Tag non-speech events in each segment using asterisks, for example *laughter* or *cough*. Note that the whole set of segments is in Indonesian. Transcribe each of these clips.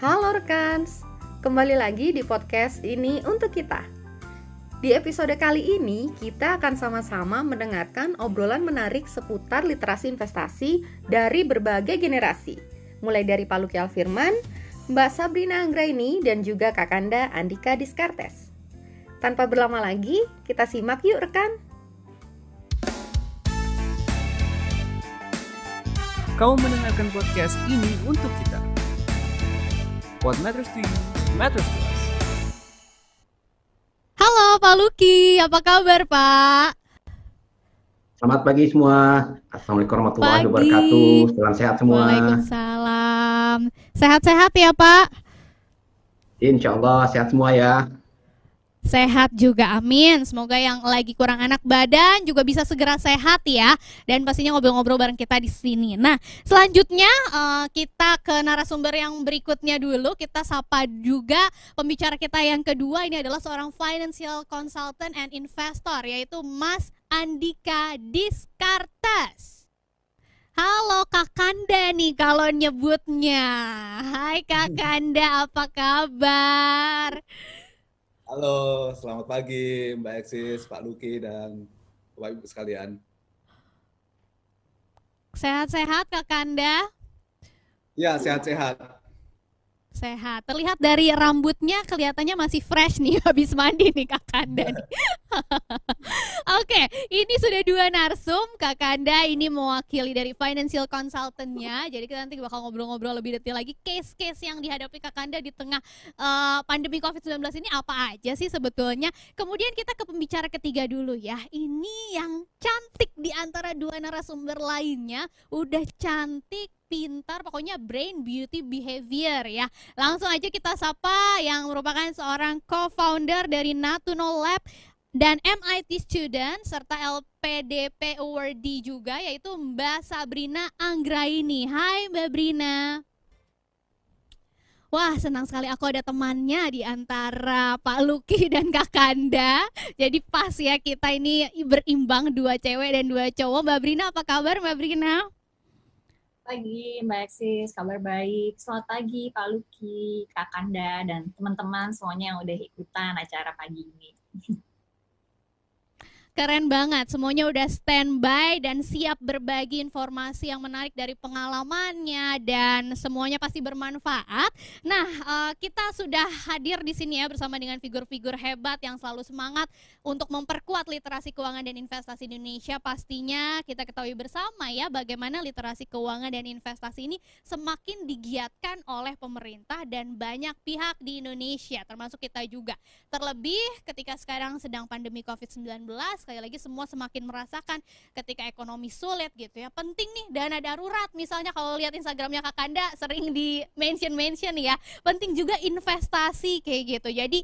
Halo rekan, kembali lagi di podcast ini untuk kita. Di episode kali ini, kita akan sama-sama mendengarkan obrolan menarik seputar literasi investasi dari berbagai generasi, mulai dari Pak Luki Alfirman, Mbak Sabrina Anggraini, dan juga Kakanda Andika Diskartes. Tanpa berlama lagi, kita simak yuk rekan. Kau mendengarkan podcast ini untuk kita. What matters to you, matters to us. Halo Pak Luki, apa kabar Pak? Selamat pagi semua. Assalamualaikum warahmatullahi Pagi. wabarakatuh. Salam sehat semua. Waalaikumsalam. Sehat-sehat ya Pak? Insya Allah sehat semua ya. Sehat juga, amin. Semoga yang lagi kurang enak badan juga bisa segera sehat ya. Dan pastinya ngobrol-ngobrol bareng kita di sini. Nah, selanjutnya eh, kita ke narasumber yang berikutnya dulu. Kita sapa juga pembicara kita yang kedua. Ini adalah seorang financial consultant and investor, yaitu Mas Andika Diskartes. Halo Kak Kanda nih kalau nyebutnya. Hai Kak Kanda, apa kabar? Halo, selamat pagi Mbak Eksis, Pak Luki, dan Bapak Ibu sekalian. Sehat-sehat Kak Kanda? Ya, sehat-sehat. Sehat. Terlihat dari rambutnya kelihatannya masih fresh nih *laughs* habis mandi nih Kak Kanda. nih. *laughs* Oke, ini sudah dua narsum Kak Kanda ini mewakili dari financial consultantnya. Jadi kita nanti bakal ngobrol-ngobrol lebih detail lagi case-case yang dihadapi Kak Kanda di tengah eh, pandemi COVID-19 ini apa aja sih sebetulnya. Kemudian kita ke pembicara ketiga dulu ya. Ini yang cantik di antara dua narasumber lainnya. Udah cantik, pintar, pokoknya brain, beauty, behavior ya. Langsung aja kita sapa yang merupakan seorang co-founder dari Natuno Lab dan MIT student serta LPDP awardee juga yaitu Mbak Sabrina Anggraini. Hai Mbak Brina. Wah senang sekali aku ada temannya di antara Pak Luki *laughs* dan Kak Kanda Jadi pas ya kita ini berimbang dua cewek dan dua cowok Mbak Brina apa kabar Mbak Brina? Pagi Mbak Eksis, kabar baik. Selamat pagi Pak Luki, Kak Kanda, dan teman-teman semuanya yang udah ikutan acara pagi ini. *laughs* Keren banget, semuanya udah standby dan siap berbagi informasi yang menarik dari pengalamannya dan semuanya pasti bermanfaat. Nah, eh, kita sudah hadir di sini ya bersama dengan figur-figur hebat yang selalu semangat untuk memperkuat literasi keuangan dan investasi Indonesia. Pastinya kita ketahui bersama ya bagaimana literasi keuangan dan investasi ini semakin digiatkan oleh pemerintah dan banyak pihak di Indonesia, termasuk kita juga. Terlebih ketika sekarang sedang pandemi COVID-19, sekali lagi semua semakin merasakan ketika ekonomi sulit gitu ya. Penting nih dana darurat misalnya kalau lihat Instagramnya Kak Kanda sering di mention-mention ya. Penting juga investasi kayak gitu. Jadi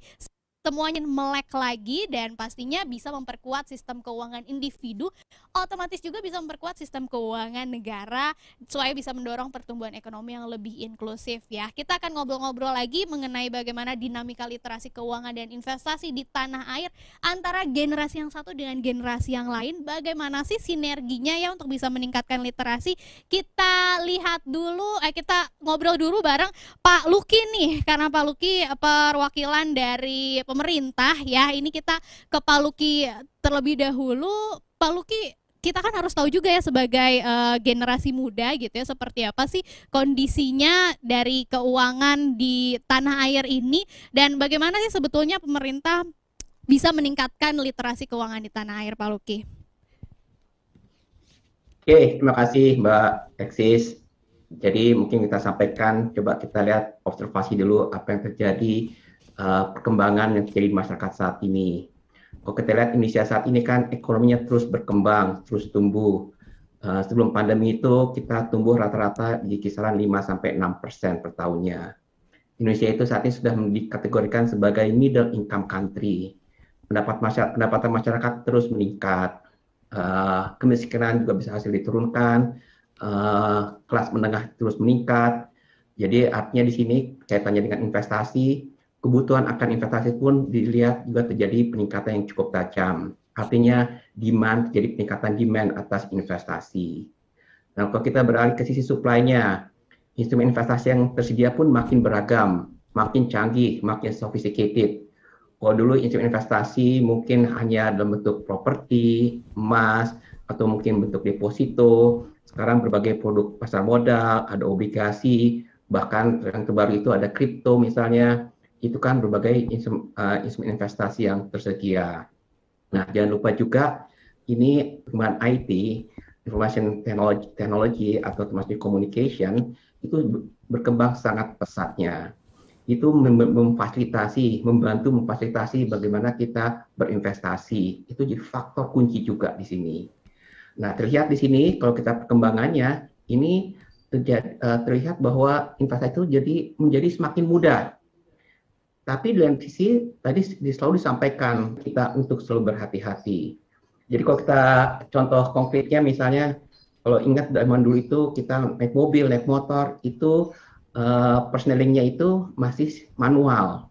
semuanya melek lagi dan pastinya bisa memperkuat sistem keuangan individu otomatis juga bisa memperkuat sistem keuangan negara supaya bisa mendorong pertumbuhan ekonomi yang lebih inklusif ya. Kita akan ngobrol-ngobrol lagi mengenai bagaimana dinamika literasi keuangan dan investasi di tanah air antara generasi yang satu dengan generasi yang lain. Bagaimana sih sinerginya ya untuk bisa meningkatkan literasi? Kita lihat dulu eh kita ngobrol dulu bareng Pak Luki nih karena Pak Luki eh, perwakilan dari pemerintah ya ini kita ke Pak Luki terlebih dahulu Pak Luki kita kan harus tahu juga ya sebagai eh, generasi muda gitu ya seperti apa sih kondisinya dari keuangan di tanah air ini dan bagaimana sih sebetulnya pemerintah bisa meningkatkan literasi keuangan di tanah air Pak Luki. Oke, terima kasih Mbak Eksis. Jadi mungkin kita sampaikan, coba kita lihat observasi dulu apa yang terjadi eh, perkembangan yang terjadi di masyarakat saat ini. Kalau kita lihat Indonesia saat ini kan ekonominya terus berkembang, terus tumbuh. Eh, sebelum pandemi itu kita tumbuh rata-rata di kisaran 5 sampai 6 persen per tahunnya. Indonesia itu saat ini sudah dikategorikan sebagai middle income country. Pendapat masyarakat, pendapatan masyarakat terus meningkat. Eh, kemiskinan juga bisa hasil diturunkan. Eh, kelas menengah terus meningkat. Jadi artinya di sini kaitannya dengan investasi, kebutuhan akan investasi pun dilihat juga terjadi peningkatan yang cukup tajam. Artinya demand jadi peningkatan demand atas investasi. Nah, kalau kita beralih ke sisi supply-nya, instrumen investasi yang tersedia pun makin beragam, makin canggih, makin sophisticated. Kalau dulu instrumen investasi mungkin hanya dalam bentuk properti, emas, atau mungkin bentuk deposito. Sekarang berbagai produk pasar modal, ada obligasi, bahkan yang terbaru itu ada kripto misalnya. Itu kan berbagai instrumen, instrumen investasi yang tersedia. Nah, jangan lupa juga ini dengan IT, information technology, technology atau termasuk communication itu berkembang sangat pesatnya itu memfasilitasi, membantu memfasilitasi bagaimana kita berinvestasi. Itu jadi faktor kunci juga di sini. Nah, terlihat di sini kalau kita perkembangannya ini uh, terlihat bahwa investasi itu jadi menjadi semakin mudah. Tapi di lain sisi tadi selalu disampaikan kita untuk selalu berhati-hati. Jadi kalau kita contoh konkretnya misalnya kalau ingat zaman dulu itu kita naik mobil, naik motor itu uh, persnelingnya itu masih manual.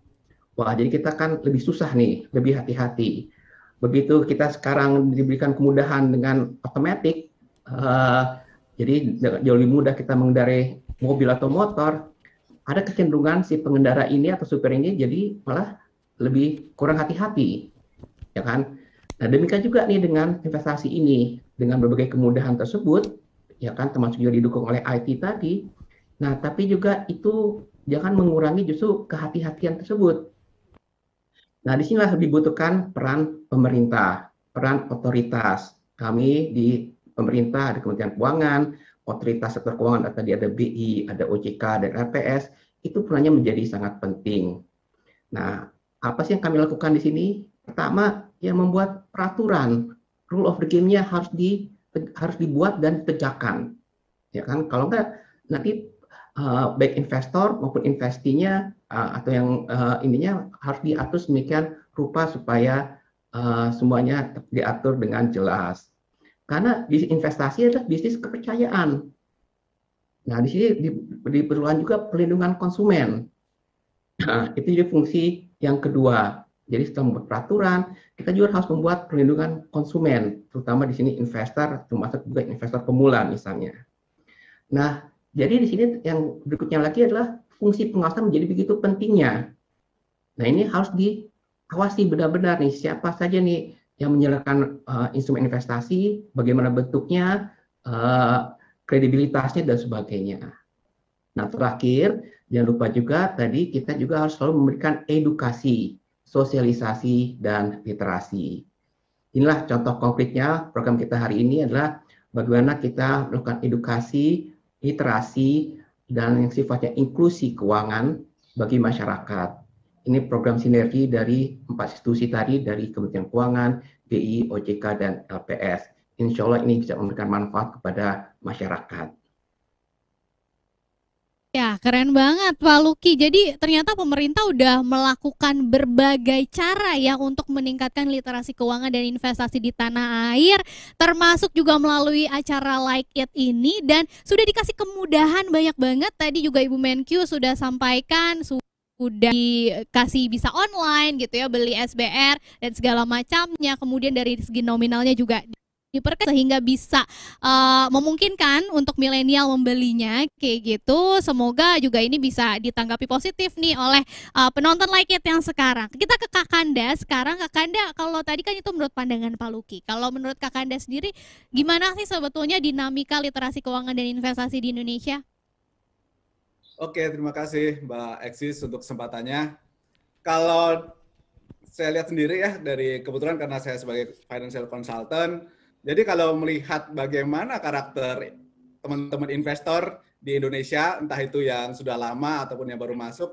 Wah, jadi kita kan lebih susah nih, lebih hati-hati. Begitu kita sekarang diberikan kemudahan dengan otomatis, uh, jadi jauh lebih mudah kita mengendarai mobil atau motor, ada kecenderungan si pengendara ini atau supir ini jadi malah lebih kurang hati-hati, ya kan? Nah demikian juga nih dengan investasi ini, dengan berbagai kemudahan tersebut, ya kan termasuk juga didukung oleh IT tadi, Nah, tapi juga itu jangan mengurangi justru kehati-hatian tersebut. Nah, di sinilah dibutuhkan peran pemerintah, peran otoritas. Kami di pemerintah, ada Kementerian Keuangan, otoritas sektor keuangan, tadi ada BI, ada OJK, dan LPS, itu perannya menjadi sangat penting. Nah, apa sih yang kami lakukan di sini? Pertama, ya membuat peraturan, rule of the game-nya harus di harus dibuat dan ditegakkan. Ya kan? Kalau enggak nanti uh, baik investor maupun investinya uh, atau yang uh, ininya harus diatur sedemikian rupa supaya uh, semuanya diatur dengan jelas. Karena bisnis investasi adalah bisnis kepercayaan. Nah, di sini diperlukan juga perlindungan konsumen. Nah, itu jadi fungsi yang kedua. Jadi setelah membuat peraturan, kita juga harus membuat perlindungan konsumen, terutama di sini investor, termasuk juga investor pemula misalnya. Nah, jadi di sini yang berikutnya lagi adalah fungsi pengawasan menjadi begitu pentingnya. Nah ini harus diawasi benar-benar nih siapa saja nih yang menyerahkan uh, instrumen investasi, bagaimana bentuknya, uh, kredibilitasnya dan sebagainya. Nah terakhir jangan lupa juga tadi kita juga harus selalu memberikan edukasi, sosialisasi dan literasi. Inilah contoh konkretnya program kita hari ini adalah bagaimana kita melakukan edukasi literasi, dan yang sifatnya inklusi keuangan bagi masyarakat. Ini program sinergi dari empat institusi tadi, dari Kementerian Keuangan, BI, OJK, dan LPS. Insya Allah ini bisa memberikan manfaat kepada masyarakat. Ya, keren banget Pak Luki. Jadi ternyata pemerintah udah melakukan berbagai cara ya untuk meningkatkan literasi keuangan dan investasi di tanah air, termasuk juga melalui acara Like It ini dan sudah dikasih kemudahan banyak banget. Tadi juga Ibu Menkyu sudah sampaikan udah dikasih bisa online gitu ya beli SBR dan segala macamnya kemudian dari segi nominalnya juga diperkaya sehingga bisa uh, memungkinkan untuk milenial membelinya kayak gitu. Semoga juga ini bisa ditanggapi positif nih oleh uh, penonton like it yang sekarang. Kita ke Kakanda sekarang Kakanda kalau tadi kan itu menurut pandangan Pak Luki. Kalau menurut Kakanda sendiri gimana sih sebetulnya dinamika literasi keuangan dan investasi di Indonesia? Oke, terima kasih Mbak Eksis untuk kesempatannya. Kalau saya lihat sendiri ya dari kebetulan karena saya sebagai financial consultant, jadi kalau melihat bagaimana karakter teman-teman investor di Indonesia, entah itu yang sudah lama ataupun yang baru masuk,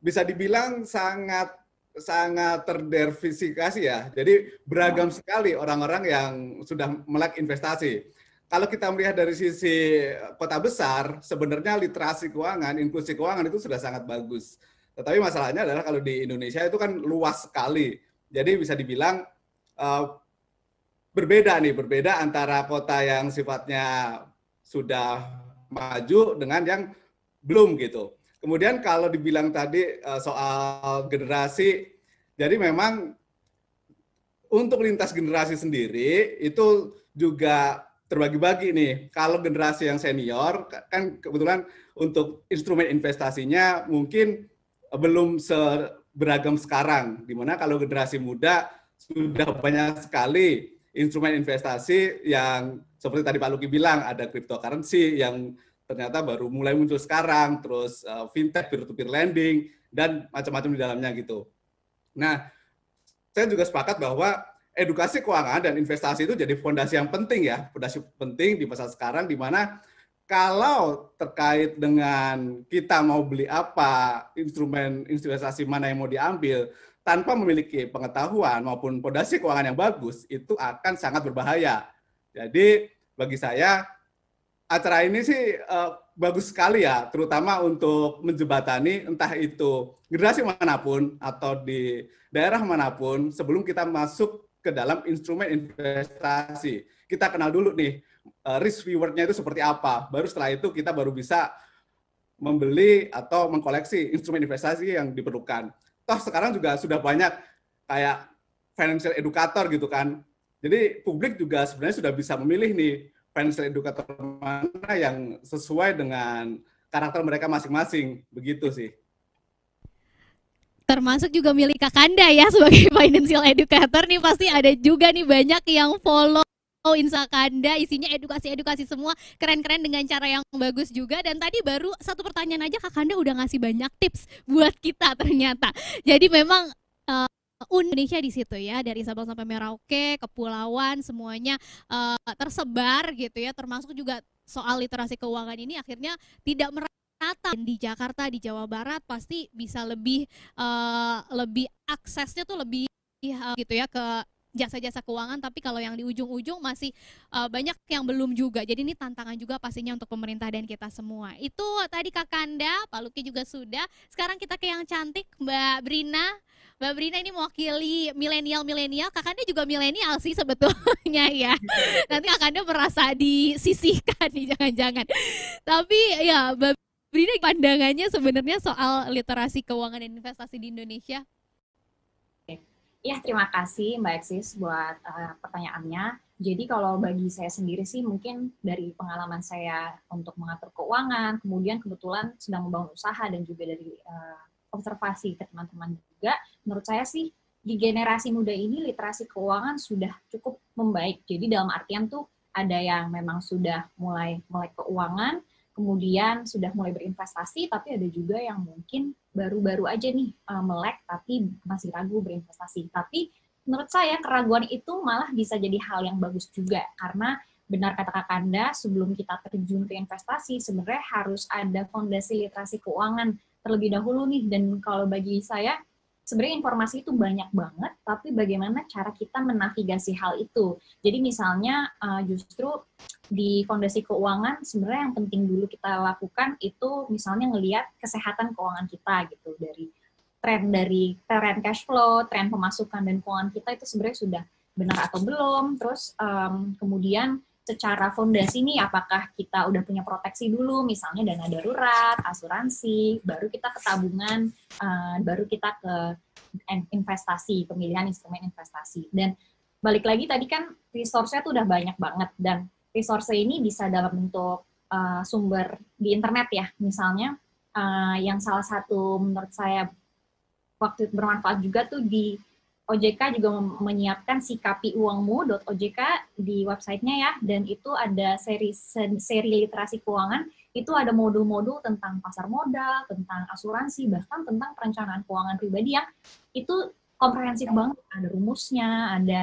bisa dibilang sangat sangat terdiversifikasi ya. Jadi beragam sekali orang-orang yang sudah melek investasi. Kalau kita melihat dari sisi kota besar, sebenarnya literasi keuangan, inklusi keuangan itu sudah sangat bagus. Tetapi masalahnya adalah kalau di Indonesia itu kan luas sekali. Jadi bisa dibilang uh, berbeda nih, berbeda antara kota yang sifatnya sudah maju dengan yang belum gitu. Kemudian kalau dibilang tadi eh, soal generasi, jadi memang untuk lintas generasi sendiri itu juga terbagi-bagi nih. Kalau generasi yang senior kan kebetulan untuk instrumen investasinya mungkin belum seberagam sekarang. Di mana kalau generasi muda sudah banyak sekali instrumen investasi yang seperti tadi Pak Luki bilang ada cryptocurrency yang ternyata baru mulai muncul sekarang, terus uh, fintech, peer-to-peer lending dan macam-macam di dalamnya gitu. Nah, saya juga sepakat bahwa edukasi keuangan dan investasi itu jadi fondasi yang penting ya, fondasi penting di masa sekarang di mana kalau terkait dengan kita mau beli apa, instrumen investasi mana yang mau diambil, tanpa memiliki pengetahuan maupun fondasi keuangan yang bagus, itu akan sangat berbahaya. Jadi bagi saya acara ini sih uh, bagus sekali ya, terutama untuk menjebatani entah itu generasi mana pun atau di daerah mana pun sebelum kita masuk ke dalam instrumen investasi. Kita kenal dulu nih uh, risk rewardnya itu seperti apa. Baru setelah itu kita baru bisa membeli atau mengkoleksi instrumen investasi yang diperlukan. Toh sekarang juga sudah banyak kayak financial educator gitu kan. Jadi publik juga sebenarnya sudah bisa memilih nih financial educator mana yang sesuai dengan karakter mereka masing-masing. Begitu sih termasuk juga milik Kakanda ya sebagai *laughs* financial educator nih. Pasti ada juga nih banyak yang follow Oh Insakanda isinya edukasi-edukasi semua. Keren-keren dengan cara yang bagus juga. Dan tadi baru satu pertanyaan aja Kakanda udah ngasih banyak tips buat kita ternyata. Jadi memang uh, Indonesia di situ ya dari Sabang sampai Merauke, kepulauan semuanya uh, tersebar gitu ya. Termasuk juga soal literasi keuangan ini akhirnya tidak merata di Jakarta di Jawa Barat pasti bisa lebih uh, lebih aksesnya tuh lebih uh, gitu ya ke jasa-jasa keuangan. Tapi kalau yang di ujung-ujung masih uh, banyak yang belum juga. Jadi ini tantangan juga pastinya untuk pemerintah dan kita semua. Itu tadi Kak Kanda Pak Luki juga sudah. Sekarang kita ke yang cantik Mbak Brina. Mbak Brina ini mewakili milenial-milenial. Kak Kanda juga milenial sih sebetulnya *laughs* ya. Nanti Kak Kanda merasa disisihkan nih *laughs* jangan-jangan. Tapi ya Mbak Brina pandangannya sebenarnya soal literasi keuangan dan investasi di Indonesia Ya, terima kasih Mbak Eksis buat uh, pertanyaannya. Jadi kalau bagi saya sendiri sih mungkin dari pengalaman saya untuk mengatur keuangan, kemudian kebetulan sedang membangun usaha dan juga dari uh, observasi teman-teman juga, menurut saya sih di generasi muda ini literasi keuangan sudah cukup membaik. Jadi dalam artian tuh ada yang memang sudah mulai melek keuangan, kemudian sudah mulai berinvestasi, tapi ada juga yang mungkin baru-baru aja nih uh, melek tapi masih ragu berinvestasi. Tapi menurut saya keraguan itu malah bisa jadi hal yang bagus juga karena benar kata Kak Kanda, sebelum kita terjun ke investasi sebenarnya harus ada fondasi literasi keuangan terlebih dahulu nih dan kalau bagi saya sebenarnya informasi itu banyak banget, tapi bagaimana cara kita menavigasi hal itu. Jadi misalnya uh, justru di fondasi keuangan sebenarnya yang penting dulu kita lakukan itu misalnya ngelihat kesehatan keuangan kita gitu dari tren dari tren cash flow, tren pemasukan dan keuangan kita itu sebenarnya sudah benar atau belum. Terus um, kemudian secara fondasi nih apakah kita udah punya proteksi dulu misalnya dana darurat, asuransi, baru kita ke tabungan, uh, baru kita ke investasi, pemilihan instrumen investasi. Dan balik lagi tadi kan resource-nya tuh udah banyak banget dan resource ini bisa dalam bentuk uh, sumber di internet ya. Misalnya uh, yang salah satu menurut saya waktu bermanfaat juga tuh di OJK juga menyiapkan sikapi uangmu.ojk di websitenya ya, dan itu ada seri seri literasi keuangan, itu ada modul-modul tentang pasar modal, tentang asuransi, bahkan tentang perencanaan keuangan pribadi yang itu komprehensif banget, ada rumusnya, ada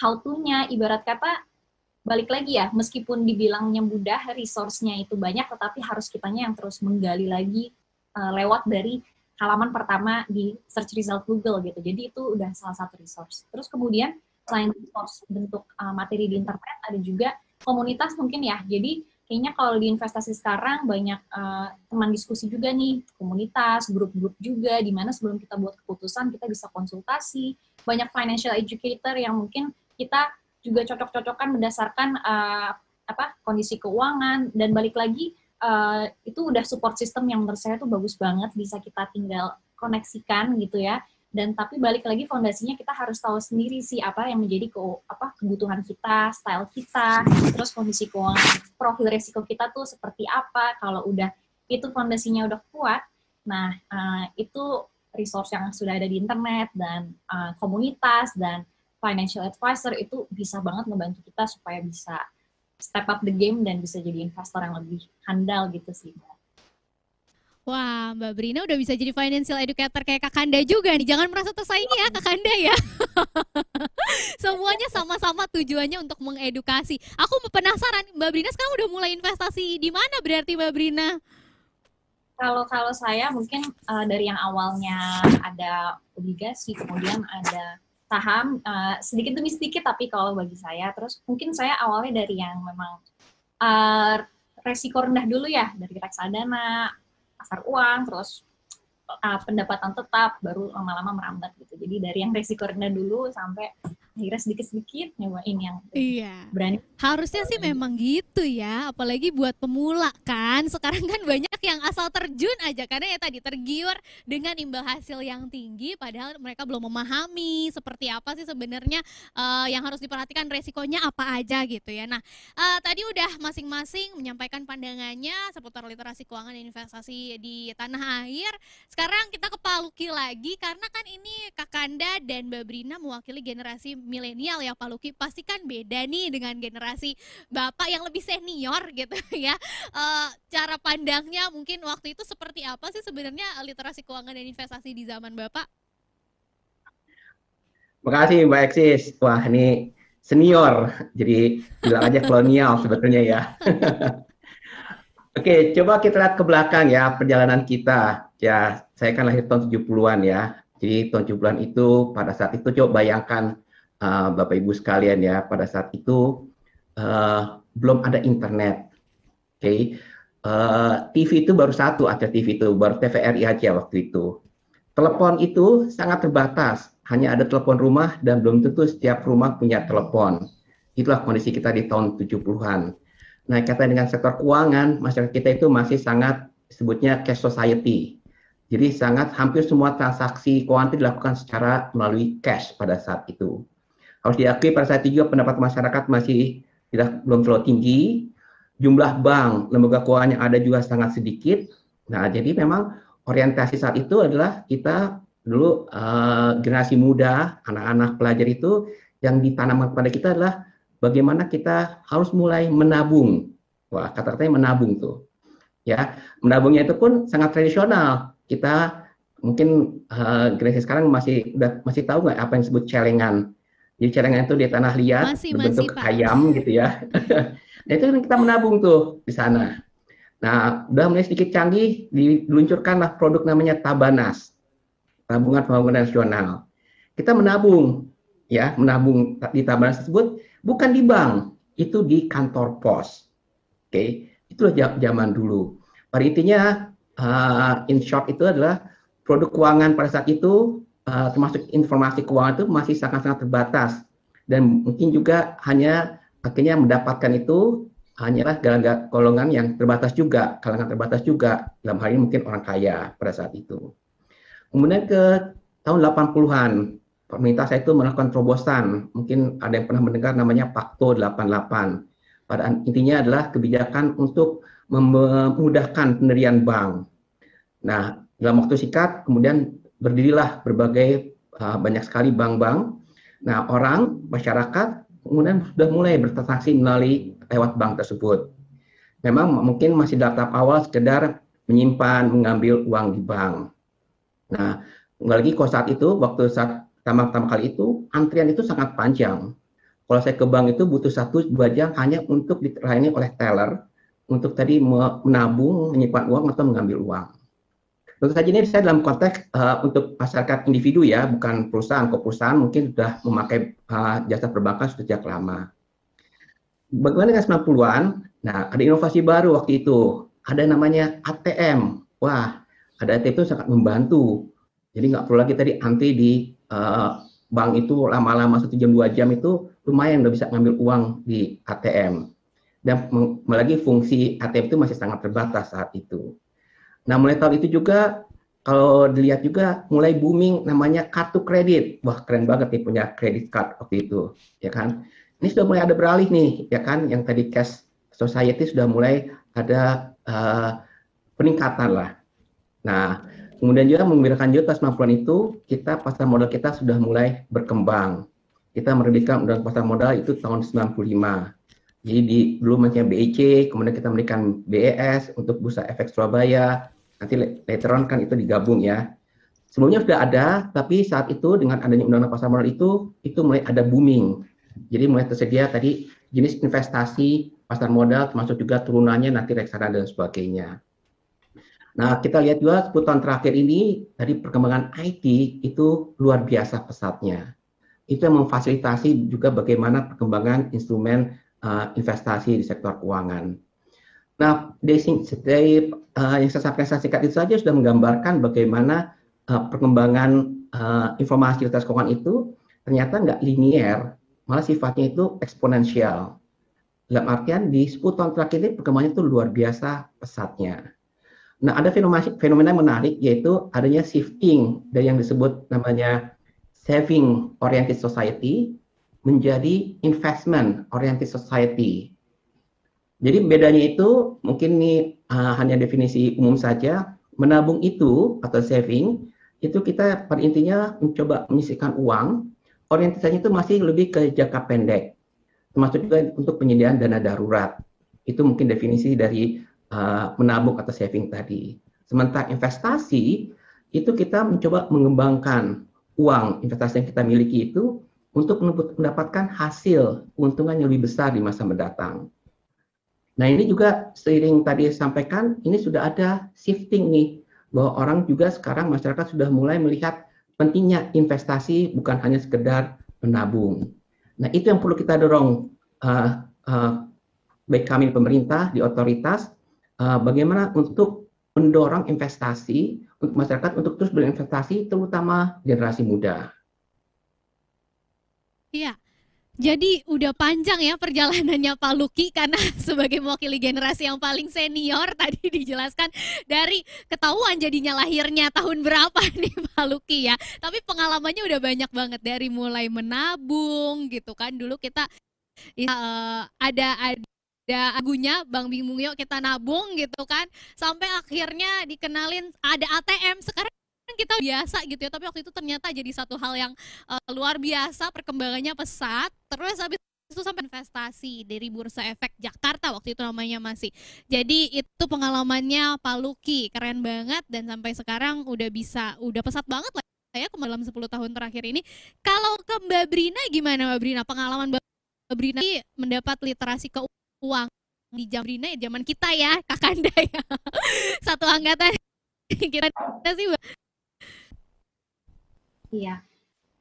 how to-nya, ibarat kata balik lagi ya, meskipun dibilangnya mudah, resource-nya itu banyak, tetapi harus kitanya yang terus menggali lagi uh, lewat dari halaman pertama di search result Google gitu. Jadi itu udah salah satu resource. Terus kemudian selain resource bentuk uh, materi di internet ada juga komunitas mungkin ya. Jadi kayaknya kalau di investasi sekarang banyak uh, teman diskusi juga nih, komunitas, grup-grup juga di mana sebelum kita buat keputusan kita bisa konsultasi. Banyak financial educator yang mungkin kita juga cocok-cocokkan berdasarkan uh, apa kondisi keuangan dan balik lagi uh, itu udah support system yang menurut saya tuh bagus banget bisa kita tinggal koneksikan gitu ya dan tapi balik lagi fondasinya kita harus tahu sendiri sih apa yang menjadi ke, apa kebutuhan kita, style kita, terus kondisi keuangan, profil resiko kita tuh seperti apa. Kalau udah itu fondasinya udah kuat, nah uh, itu resource yang sudah ada di internet dan uh, komunitas dan financial advisor itu bisa banget membantu kita supaya bisa step up the game dan bisa jadi investor yang lebih handal gitu sih. Wah, Mbak Brina udah bisa jadi financial educator kayak Kak Kanda juga nih. Jangan merasa tersaingi ya Kak Kanda ya. *laughs* Semuanya sama-sama tujuannya untuk mengedukasi. Aku penasaran, Mbak Brina sekarang udah mulai investasi di mana berarti Mbak Brina? Kalau kalau saya mungkin uh, dari yang awalnya ada obligasi, kemudian ada saham uh, sedikit demi sedikit, tapi kalau bagi saya terus mungkin saya awalnya dari yang memang uh, resiko rendah dulu ya dari reksadana pasar uang, terus uh, pendapatan tetap, baru lama-lama merambat gitu. Jadi dari yang resiko rendah dulu sampai akhirnya sedikit-sedikit nyobain yang iya. berani. Harusnya sih memang gitu ya, apalagi buat pemula kan. Sekarang kan banyak yang asal terjun aja karena ya tadi tergiur dengan imbal hasil yang tinggi padahal mereka belum memahami seperti apa sih sebenarnya uh, yang harus diperhatikan resikonya apa aja gitu ya. Nah, uh, tadi udah masing-masing menyampaikan pandangannya seputar literasi keuangan dan investasi di tanah air. Sekarang kita ke Paluki lagi karena kan ini Kakanda dan Mbak Brina mewakili generasi milenial ya Pak Luki pasti kan beda nih dengan generasi bapak yang lebih senior gitu *laughs* ya uh, cara pandangnya mungkin waktu itu seperti apa sih sebenarnya literasi keuangan dan investasi di zaman bapak Makasih Mbak Eksis. Wah ini senior, jadi bilang aja kolonial sebetulnya ya. *laughs* Oke, coba kita lihat ke belakang ya perjalanan kita. Ya, saya kan lahir tahun 70-an ya. Jadi tahun 70-an itu pada saat itu coba bayangkan uh, Bapak Ibu sekalian ya, pada saat itu uh, belum ada internet. Oke. Okay. Uh, eh, TV itu baru satu ada TV itu, baru TVRI aja waktu itu. Telepon itu sangat terbatas, hanya ada telepon rumah dan belum tentu setiap rumah punya telepon. Itulah kondisi kita di tahun 70-an. Nah, kata dengan sektor keuangan, masyarakat kita itu masih sangat sebutnya cash society. Jadi sangat hampir semua transaksi keuangan itu dilakukan secara melalui cash pada saat itu harus diakui pada saat itu juga pendapatan masyarakat masih tidak belum terlalu tinggi. Jumlah bank lembaga keuangan yang ada juga sangat sedikit. Nah jadi memang orientasi saat itu adalah kita dulu uh, generasi muda anak-anak pelajar itu yang ditanamkan kepada kita adalah bagaimana kita harus mulai menabung. Wah kata-katanya menabung tuh. Ya menabungnya itu pun sangat tradisional. Kita mungkin uh, generasi sekarang masih udah masih tahu nggak apa yang disebut celengan jadi celengan itu di tanah liat masih, berbentuk masih, ayam gitu ya. *laughs* nah itu kita menabung tuh di sana. Nah, udah mulai sedikit canggih, diluncurkanlah produk namanya Tabanas, tabungan pembangunan nasional. Kita menabung, ya, menabung di Tabanas tersebut bukan di bank, itu di kantor pos. Oke, okay? itulah zaman dulu. Pada intinya, uh, in short itu adalah produk keuangan pada saat itu uh, termasuk informasi keuangan itu masih sangat-sangat terbatas dan mungkin juga hanya akhirnya mendapatkan itu hanyalah golongan yang terbatas juga, kalangan terbatas juga, dalam hal ini mungkin orang kaya pada saat itu. Kemudian ke tahun 80-an, pemerintah saya itu melakukan terobosan, mungkin ada yang pernah mendengar namanya Pakto 88. Pada intinya adalah kebijakan untuk memudahkan pendirian bank. Nah, dalam waktu singkat, kemudian berdirilah berbagai uh, banyak sekali bank-bank. Nah, orang, masyarakat kemudian sudah mulai bertransaksi melalui lewat bank tersebut. Memang mungkin masih dalam tahap awal sekedar menyimpan, mengambil uang di bank. Nah, lagi kalau saat itu, waktu saat pertama-tama kali itu, antrian itu sangat panjang. Kalau saya ke bank itu butuh satu dua jam hanya untuk dilayani oleh teller, untuk tadi menabung, menyimpan uang atau mengambil uang. Tentu saja ini saya dalam konteks uh, untuk masyarakat individu ya, bukan perusahaan. Kok perusahaan mungkin sudah memakai uh, jasa perbankan sejak lama. Bagaimana dengan 90-an? Nah, ada inovasi baru waktu itu. Ada namanya ATM. Wah, ada ATM itu sangat membantu. Jadi nggak perlu lagi tadi antri di uh, bank itu lama-lama satu jam dua jam itu lumayan udah bisa ngambil uang di ATM. Dan lagi fungsi ATM itu masih sangat terbatas saat itu. Nah, mulai tahun itu juga kalau dilihat juga mulai booming namanya kartu kredit. Wah, keren banget nih punya kredit card waktu itu, ya kan? Ini sudah mulai ada beralih nih, ya kan? Yang tadi cash society sudah mulai ada uh, peningkatan lah. Nah, kemudian juga memberikan juga pas 90 itu, kita pasar modal kita sudah mulai berkembang. Kita menerbitkan undang pasar modal itu tahun 95. Jadi di, dulu macam BEC, kemudian kita memberikan BES untuk Bursa Efek Surabaya, Nanti later on kan itu digabung ya. Sebelumnya sudah ada, tapi saat itu dengan adanya undang-undang pasar modal itu, itu mulai ada booming. Jadi mulai tersedia tadi jenis investasi pasar modal, termasuk juga turunannya nanti reksadana dan sebagainya. Nah, kita lihat juga 10 tahun terakhir ini, dari perkembangan IT itu luar biasa pesatnya. Itu yang memfasilitasi juga bagaimana perkembangan instrumen uh, investasi di sektor keuangan. Nah, dari, dari uh, yang saya sampaikan singkat itu saja sudah menggambarkan bagaimana uh, perkembangan uh, informasi lintas keuangan itu ternyata nggak linier, malah sifatnya itu eksponensial. Dalam artian di 10 tahun terakhir ini perkembangannya itu luar biasa pesatnya. Nah, ada fenomena, fenomena menarik yaitu adanya shifting dari yang disebut namanya saving oriented society menjadi investment oriented society jadi bedanya itu mungkin ini uh, hanya definisi umum saja. Menabung itu atau saving itu kita pada intinya mencoba menyisihkan uang. Orientasinya itu masih lebih ke jangka pendek, termasuk juga untuk penyediaan dana darurat. Itu mungkin definisi dari uh, menabung atau saving tadi. Sementara investasi itu kita mencoba mengembangkan uang investasi yang kita miliki itu untuk mendapatkan hasil keuntungan yang lebih besar di masa mendatang. Nah ini juga seiring tadi sampaikan, ini sudah ada shifting nih, bahwa orang juga sekarang masyarakat sudah mulai melihat pentingnya investasi bukan hanya sekedar menabung. Nah itu yang perlu kita dorong, uh, uh, baik kami di pemerintah, di otoritas, uh, bagaimana untuk mendorong investasi untuk masyarakat untuk terus berinvestasi, terutama generasi muda. Iya, jadi udah panjang ya perjalanannya Pak Luki karena *laughs* sebagai mewakili generasi yang paling senior tadi dijelaskan dari ketahuan jadinya lahirnya tahun berapa *laughs* nih Pak Luki ya. Tapi pengalamannya udah banyak banget dari mulai menabung gitu kan. Dulu kita uh, ada ada agunya Bang Bingung yuk kita nabung gitu kan. Sampai akhirnya dikenalin ada ATM sekarang Kan kita biasa gitu ya tapi waktu itu ternyata jadi satu hal yang uh, luar biasa perkembangannya pesat terus habis itu sampai investasi dari Bursa Efek Jakarta waktu itu namanya masih. Jadi itu pengalamannya Pak Luki, keren banget dan sampai sekarang udah bisa, udah pesat banget lah ya dalam 10 tahun terakhir ini. Kalau ke Mbak Brina gimana Mbak Brina? Pengalaman Mbak Brina mendapat literasi keuangan di jam Brina ya zaman kita ya, Kakanda ya. *laughs* Satu angkatan *laughs* kita sih Iya.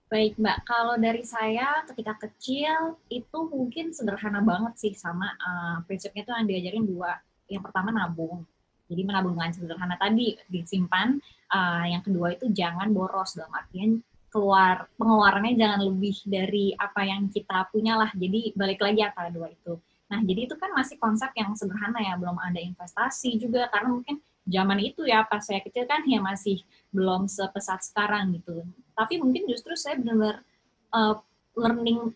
Baik, Mbak. Kalau dari saya ketika kecil itu mungkin sederhana banget sih sama uh, prinsipnya itu yang diajarin dua. Yang pertama nabung. Jadi menabung dengan sederhana tadi disimpan. Uh, yang kedua itu jangan boros dalam artian keluar pengeluarannya jangan lebih dari apa yang kita punya lah. Jadi balik lagi antara dua itu. Nah, jadi itu kan masih konsep yang sederhana ya, belum ada investasi juga karena mungkin zaman itu ya pas saya kecil kan ya masih belum sepesat sekarang gitu. Tapi mungkin justru saya benar-benar uh, learning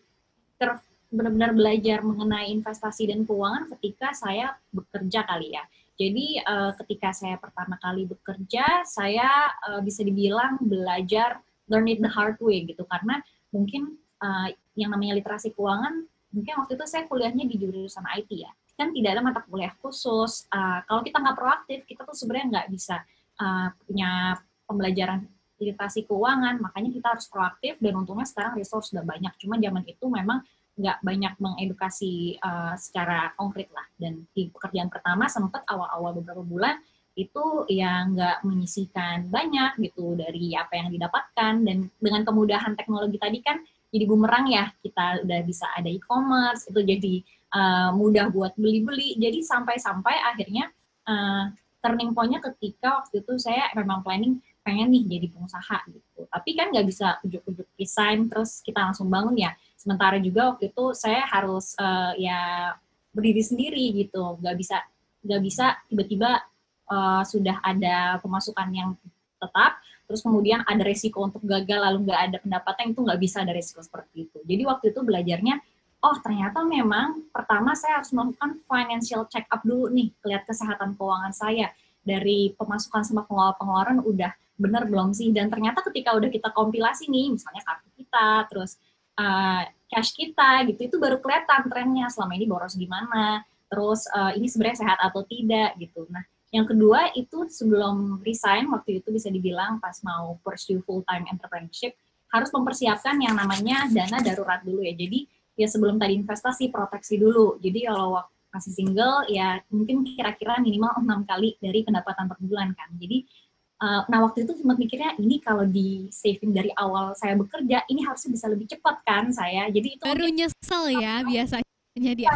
curve benar-benar belajar mengenai investasi dan keuangan ketika saya bekerja kali ya. Jadi uh, ketika saya pertama kali bekerja, saya uh, bisa dibilang belajar learn it the hard way gitu karena mungkin uh, yang namanya literasi keuangan mungkin waktu itu saya kuliahnya di jurusan IT ya kan tidak ada mata kuliah khusus. Uh, kalau kita nggak proaktif, kita tuh sebenarnya nggak bisa uh, punya pembelajaran literasi keuangan. Makanya kita harus proaktif dan untungnya sekarang resource sudah banyak. Cuma zaman itu memang nggak banyak mengedukasi uh, secara konkret lah. Dan di pekerjaan pertama sempat awal-awal beberapa bulan itu yang nggak menyisikan banyak gitu dari apa yang didapatkan dan dengan kemudahan teknologi tadi kan jadi bumerang ya kita udah bisa ada e-commerce itu jadi uh, mudah buat beli-beli. Jadi sampai-sampai akhirnya uh, turning point-nya ketika waktu itu saya memang planning pengen nih jadi pengusaha gitu. Tapi kan nggak bisa ujuk-ujuk desain terus kita langsung bangun ya. Sementara juga waktu itu saya harus uh, ya berdiri sendiri gitu. Nggak bisa nggak bisa tiba-tiba uh, sudah ada pemasukan yang tetap, terus kemudian ada resiko untuk gagal lalu nggak ada pendapatan itu nggak bisa ada resiko seperti itu. Jadi waktu itu belajarnya, oh ternyata memang pertama saya harus melakukan financial check up dulu nih, lihat kesehatan keuangan saya dari pemasukan sama pengeluaran udah benar belum sih dan ternyata ketika udah kita kompilasi nih misalnya kartu kita terus uh, cash kita gitu itu baru kelihatan trennya selama ini boros gimana terus uh, ini sebenarnya sehat atau tidak gitu nah yang kedua itu sebelum resign waktu itu bisa dibilang pas mau pursue full time entrepreneurship harus mempersiapkan yang namanya dana darurat dulu ya. Jadi ya sebelum tadi investasi proteksi dulu. Jadi kalau masih single ya mungkin kira-kira minimal enam kali dari pendapatan per bulan kan. Jadi uh, nah waktu itu sempat mikirnya ini kalau di saving dari awal saya bekerja ini harusnya bisa lebih cepat kan saya. Jadi itu baru nyesel ya *laughs* biasanya dia.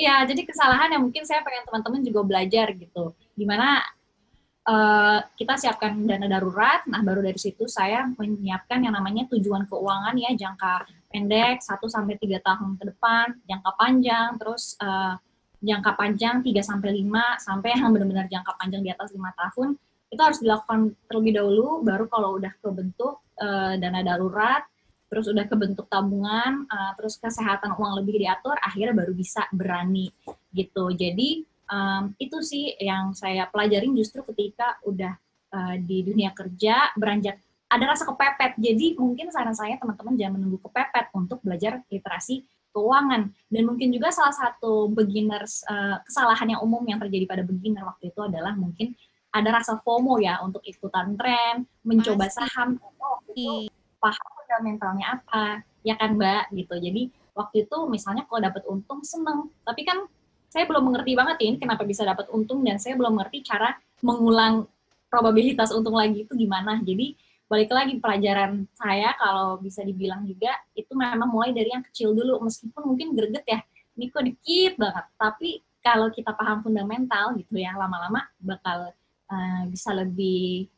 Iya, jadi kesalahan yang mungkin saya pengen teman-teman juga belajar gitu. Di mana uh, kita siapkan dana darurat, nah baru dari situ saya menyiapkan yang namanya tujuan keuangan ya jangka pendek 1 sampai 3 tahun ke depan, jangka panjang, terus uh, jangka panjang 3 sampai 5 sampai yang benar-benar jangka panjang di atas 5 tahun itu harus dilakukan terlebih dahulu baru kalau udah kebentuk uh, dana darurat terus udah kebentuk tabungan, uh, terus kesehatan uang lebih diatur, akhirnya baru bisa berani gitu. Jadi um, itu sih yang saya pelajarin justru ketika udah uh, di dunia kerja beranjak ada rasa kepepet. Jadi mungkin saran saya teman-teman jangan menunggu kepepet untuk belajar literasi keuangan. Dan mungkin juga salah satu beginners uh, kesalahan yang umum yang terjadi pada beginner waktu itu adalah mungkin ada rasa FOMO ya untuk ikutan tren, mencoba saham. Oh, itu paham fundamentalnya apa ya kan mbak? Gitu. Jadi waktu itu misalnya kalau dapat untung seneng. Tapi kan saya belum mengerti banget ini kenapa bisa dapat untung dan saya belum mengerti cara mengulang probabilitas untung lagi itu gimana. Jadi balik lagi pelajaran saya kalau bisa dibilang juga itu memang mulai dari yang kecil dulu. Meskipun mungkin greget ya ini kok dikit banget. Tapi kalau kita paham fundamental gitu ya lama-lama bakal uh, bisa lebih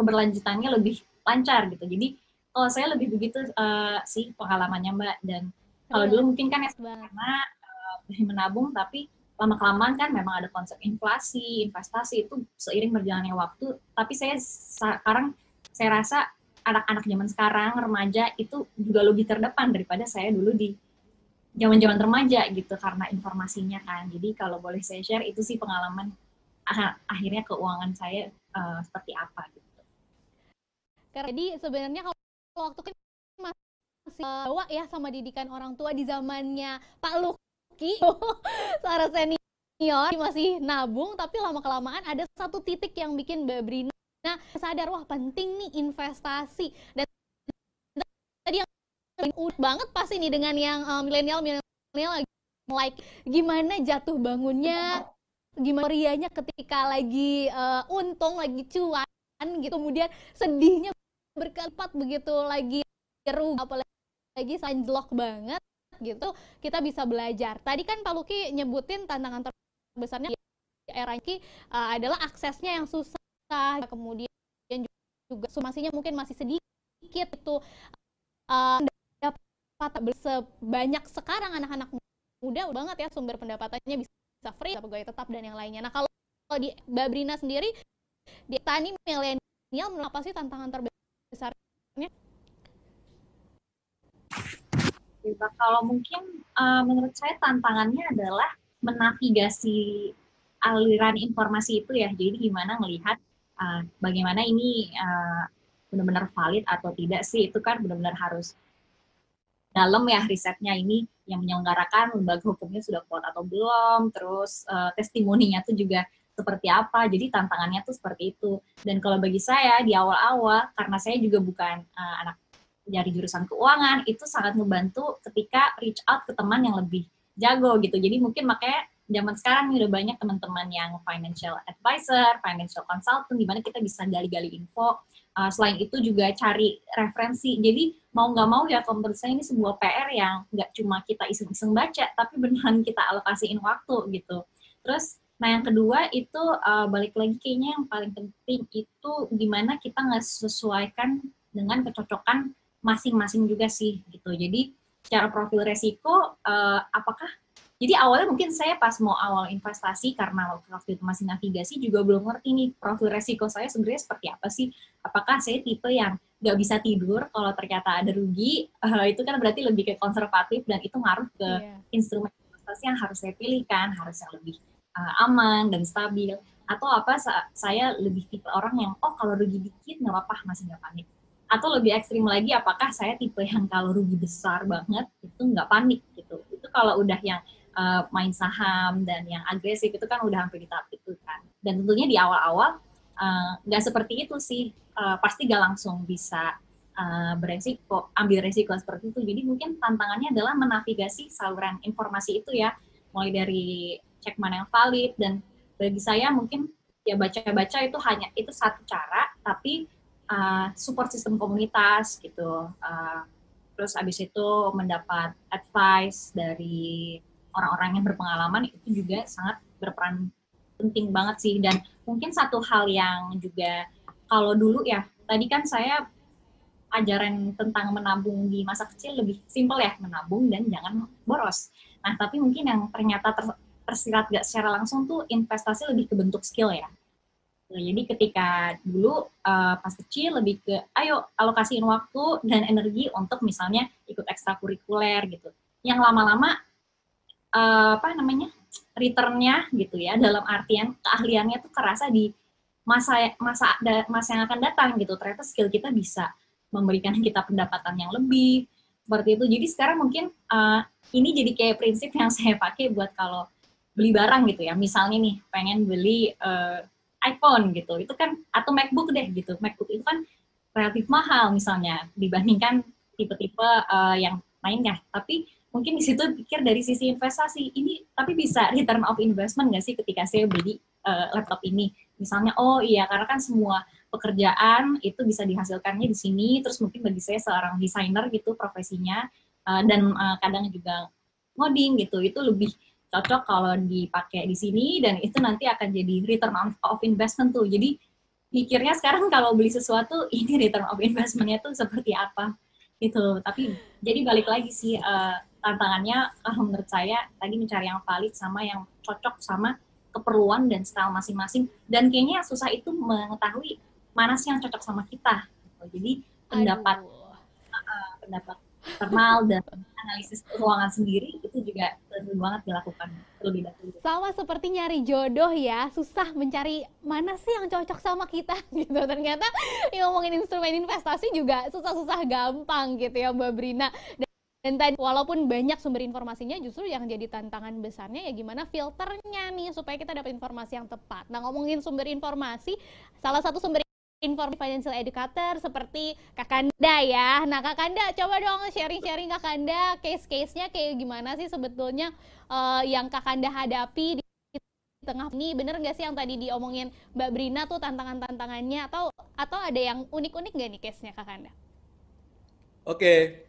keberlanjutannya lebih lancar gitu. Jadi kalau saya lebih begitu uh, sih pengalamannya Mbak. Dan kalau dulu mungkin kan ya karena uh, menabung tapi lama kelamaan kan memang ada konsep inflasi, investasi itu seiring berjalannya waktu. Tapi saya sekarang saya rasa anak-anak zaman sekarang remaja itu juga lebih terdepan daripada saya dulu di zaman-zaman remaja gitu karena informasinya kan. Jadi kalau boleh saya share itu sih pengalaman akhirnya keuangan saya uh, seperti apa gitu. Jadi sebenarnya kalau waktu masih bawa ya sama didikan orang tua di zamannya Pak Luki *laughs* seorang senior masih nabung tapi lama kelamaan ada satu titik yang bikin Mbak sadar wah penting nih investasi. Dan tadi yang banget pasti nih dengan yang uh, milenial milenial lagi like gimana jatuh bangunnya gimana rianya ketika lagi uh, untung lagi cuan gitu kemudian sedihnya berkelipat begitu lagi rugi apalagi sanjlok banget gitu kita bisa belajar. Tadi kan Pak Luki nyebutin tantangan terbesarnya di era ini uh, adalah aksesnya yang susah kemudian juga sumasinya mungkin masih sedikit itu uh, sebanyak sekarang anak-anak muda banget ya sumber pendapatannya bisa free pegawai tetap dan yang lainnya nah kalau di Babrina sendiri di tani milenial apa sih tantangan terbesar besarnya? Kalau mungkin uh, menurut saya tantangannya adalah menavigasi aliran informasi itu ya. Jadi gimana melihat uh, bagaimana ini uh, benar-benar valid atau tidak sih itu kan benar-benar harus dalam ya risetnya ini yang menyelenggarakan lembaga hukumnya sudah kuat atau belum terus uh, testimoninya tuh juga seperti apa. Jadi tantangannya tuh seperti itu. Dan kalau bagi saya di awal-awal karena saya juga bukan uh, anak dari jurusan keuangan, itu sangat membantu ketika reach out ke teman yang lebih jago gitu. Jadi mungkin makanya zaman sekarang nih udah banyak teman-teman yang financial advisor, financial consultant, di mana kita bisa gali-gali info. Uh, selain itu juga cari referensi. Jadi mau nggak mau ya kalau ini sebuah PR yang nggak cuma kita iseng-iseng baca, tapi beneran kita alokasiin waktu gitu. Terus Nah, yang kedua itu uh, balik lagi kayaknya yang paling penting itu gimana kita nggak sesuaikan dengan kecocokan masing-masing juga sih gitu. Jadi secara profil resiko uh, apakah Jadi awalnya mungkin saya pas mau awal investasi karena waktu itu masih navigasi juga belum ngerti nih profil resiko saya sebenarnya seperti apa sih. Apakah saya tipe yang nggak bisa tidur kalau ternyata ada rugi, uh, itu kan berarti lebih ke konservatif dan itu ngaruh ke yeah. instrumen investasi yang harus saya pilih kan, harus yang lebih uh, aman dan stabil. Atau apa saya lebih tipe orang yang oh kalau rugi dikit nggak apa-apa masih nggak panik atau lebih ekstrim lagi apakah saya tipe yang kalau rugi besar banget itu nggak panik gitu itu kalau udah yang uh, main saham dan yang agresif itu kan udah hampir di tahap itu kan. Dan tentunya di awal-awal eh, nggak uh, seperti itu sih, uh, pasti gak langsung bisa uh, beresiko, ambil resiko seperti itu. Jadi mungkin tantangannya adalah menavigasi saluran informasi itu ya, mulai dari cek mana yang valid dan bagi saya mungkin ya baca-baca itu hanya itu satu cara, tapi uh, support sistem komunitas gitu. Uh, terus abis itu mendapat advice dari orang-orang yang berpengalaman itu juga sangat berperan penting banget sih dan mungkin satu hal yang juga kalau dulu ya tadi kan saya ajaran tentang menabung di masa kecil lebih simpel ya menabung dan jangan boros. Nah tapi mungkin yang ternyata ter, tersirat gak secara langsung tuh investasi lebih ke bentuk skill ya. Nah, jadi ketika dulu uh, pas kecil lebih ke ayo alokasiin waktu dan energi untuk misalnya ikut ekstrakurikuler gitu. Yang lama-lama uh, apa namanya returnnya gitu ya dalam artian keahliannya tuh kerasa di masa masa masa yang akan datang gitu. Ternyata skill kita bisa memberikan *laughs* kita pendapatan yang lebih seperti itu. Jadi sekarang mungkin uh, ini jadi kayak prinsip yang *laughs* saya pakai buat kalau beli barang gitu ya. Misalnya nih pengen beli uh, iPhone gitu. Itu kan atau MacBook deh gitu. MacBook itu kan relatif mahal misalnya dibandingkan tipe-tipe uh, yang lainnya. Tapi mungkin di situ pikir dari sisi investasi. Ini tapi bisa return of investment nggak sih ketika saya beli uh, laptop ini? Misalnya oh iya karena kan semua pekerjaan itu bisa dihasilkannya di sini terus mungkin bagi saya seorang desainer gitu profesinya uh, dan uh, kadang juga ngoding gitu itu lebih cocok kalau dipakai di sini dan itu nanti akan jadi return of investment tuh. Jadi pikirnya sekarang *laughs* kalau beli sesuatu ini return of investmentnya tuh seperti apa? Gitu. Tapi jadi balik lagi sih uh, tantangannya kalau menurut saya tadi mencari yang valid sama yang cocok sama keperluan dan style masing-masing dan kayaknya susah itu mengetahui mana sih yang cocok sama kita jadi pendapat uh, pendapat internal dan analisis keuangan sendiri itu juga perlu banget dilakukan terlebih dahulu. Sama seperti nyari jodoh ya, susah mencari mana sih yang cocok sama kita *laughs* gitu. Ternyata yang ngomongin instrumen investasi juga susah-susah gampang gitu ya Mbak Brina. Dan tadi walaupun banyak sumber informasinya justru yang jadi tantangan besarnya ya gimana filternya nih supaya kita dapat informasi yang tepat. Nah ngomongin sumber informasi, salah satu sumber informasi financial educator seperti Kakanda ya. Nah Kakanda coba dong sharing-sharing Kakanda case-case-nya kayak gimana sih sebetulnya uh, yang Kakanda hadapi di tengah ini bener nggak sih yang tadi diomongin Mbak Brina tuh tantangan-tantangannya atau atau ada yang unik-unik nggak nih case-nya Kakanda? Oke,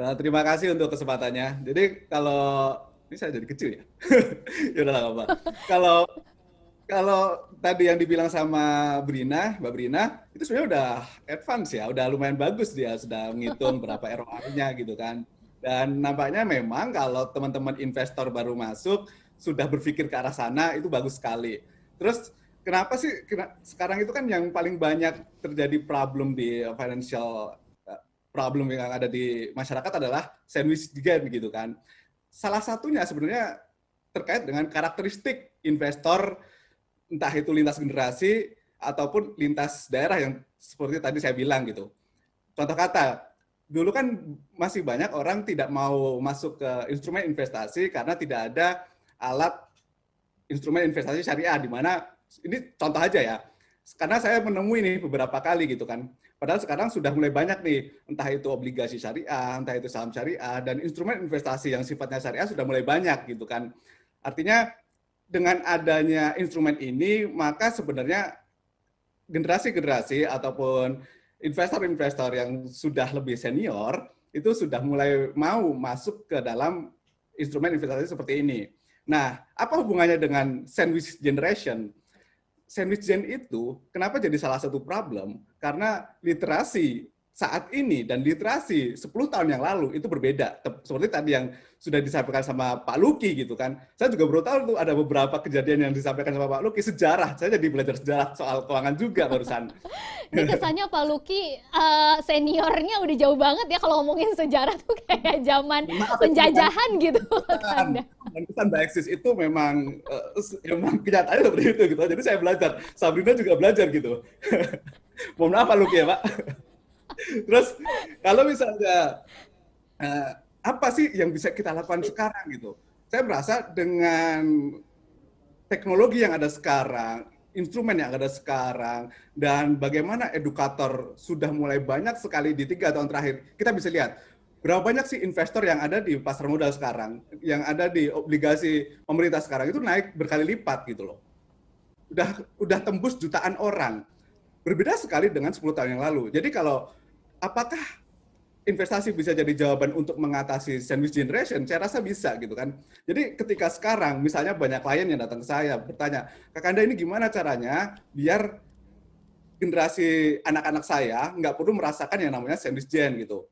Nah, terima kasih untuk kesempatannya. Jadi kalau ini saya jadi kecil ya. *laughs* ya udah apa. Kalau kalau tadi yang dibilang sama Brina, Mbak Brina, itu sebenarnya udah advance ya, udah lumayan bagus dia sudah menghitung *laughs* berapa ROI-nya gitu kan. Dan nampaknya memang kalau teman-teman investor baru masuk sudah berpikir ke arah sana itu bagus sekali. Terus kenapa sih sekarang itu kan yang paling banyak terjadi problem di financial problem yang ada di masyarakat adalah sandwich game gitu kan. Salah satunya sebenarnya terkait dengan karakteristik investor entah itu lintas generasi ataupun lintas daerah yang seperti tadi saya bilang gitu. Contoh kata, dulu kan masih banyak orang tidak mau masuk ke instrumen investasi karena tidak ada alat instrumen investasi syariah di mana ini contoh aja ya. Karena saya menemui ini beberapa kali gitu kan Padahal sekarang sudah mulai banyak nih, entah itu obligasi syariah, entah itu saham syariah, dan instrumen investasi yang sifatnya syariah sudah mulai banyak gitu kan. Artinya dengan adanya instrumen ini, maka sebenarnya generasi-generasi ataupun investor-investor yang sudah lebih senior, itu sudah mulai mau masuk ke dalam instrumen investasi seperti ini. Nah, apa hubungannya dengan sandwich generation? Sandwich gen itu kenapa jadi salah satu problem? Karena literasi saat ini dan literasi 10 tahun yang lalu itu berbeda. Seperti tadi yang sudah disampaikan sama Pak Luki gitu kan. Saya juga baru tahu tuh ada beberapa kejadian yang disampaikan sama Pak Luki sejarah. Saya jadi belajar sejarah soal keuangan juga barusan. *laughs* Ini kesannya Pak Luki uh, seniornya udah jauh banget ya kalau ngomongin sejarah tuh kayak zaman penjajahan gitu. *laughs* Dan kesan Mbak Eksis itu memang uh, memang kenyataannya seperti itu gitu. Jadi saya belajar. Sabrina juga belajar gitu. *laughs* Mohon maaf Pak Luki ya Pak. Terus kalau misalnya uh, apa sih yang bisa kita lakukan sekarang gitu? Saya merasa dengan teknologi yang ada sekarang, instrumen yang ada sekarang, dan bagaimana edukator sudah mulai banyak sekali di tiga tahun terakhir, kita bisa lihat berapa banyak sih investor yang ada di pasar modal sekarang, yang ada di obligasi pemerintah sekarang itu naik berkali lipat gitu loh. Udah udah tembus jutaan orang. Berbeda sekali dengan 10 tahun yang lalu. Jadi kalau apakah investasi bisa jadi jawaban untuk mengatasi sandwich generation? Saya rasa bisa gitu kan. Jadi ketika sekarang misalnya banyak klien yang datang ke saya bertanya, Kak Anda ini gimana caranya biar generasi anak-anak saya nggak perlu merasakan yang namanya sandwich gen gitu.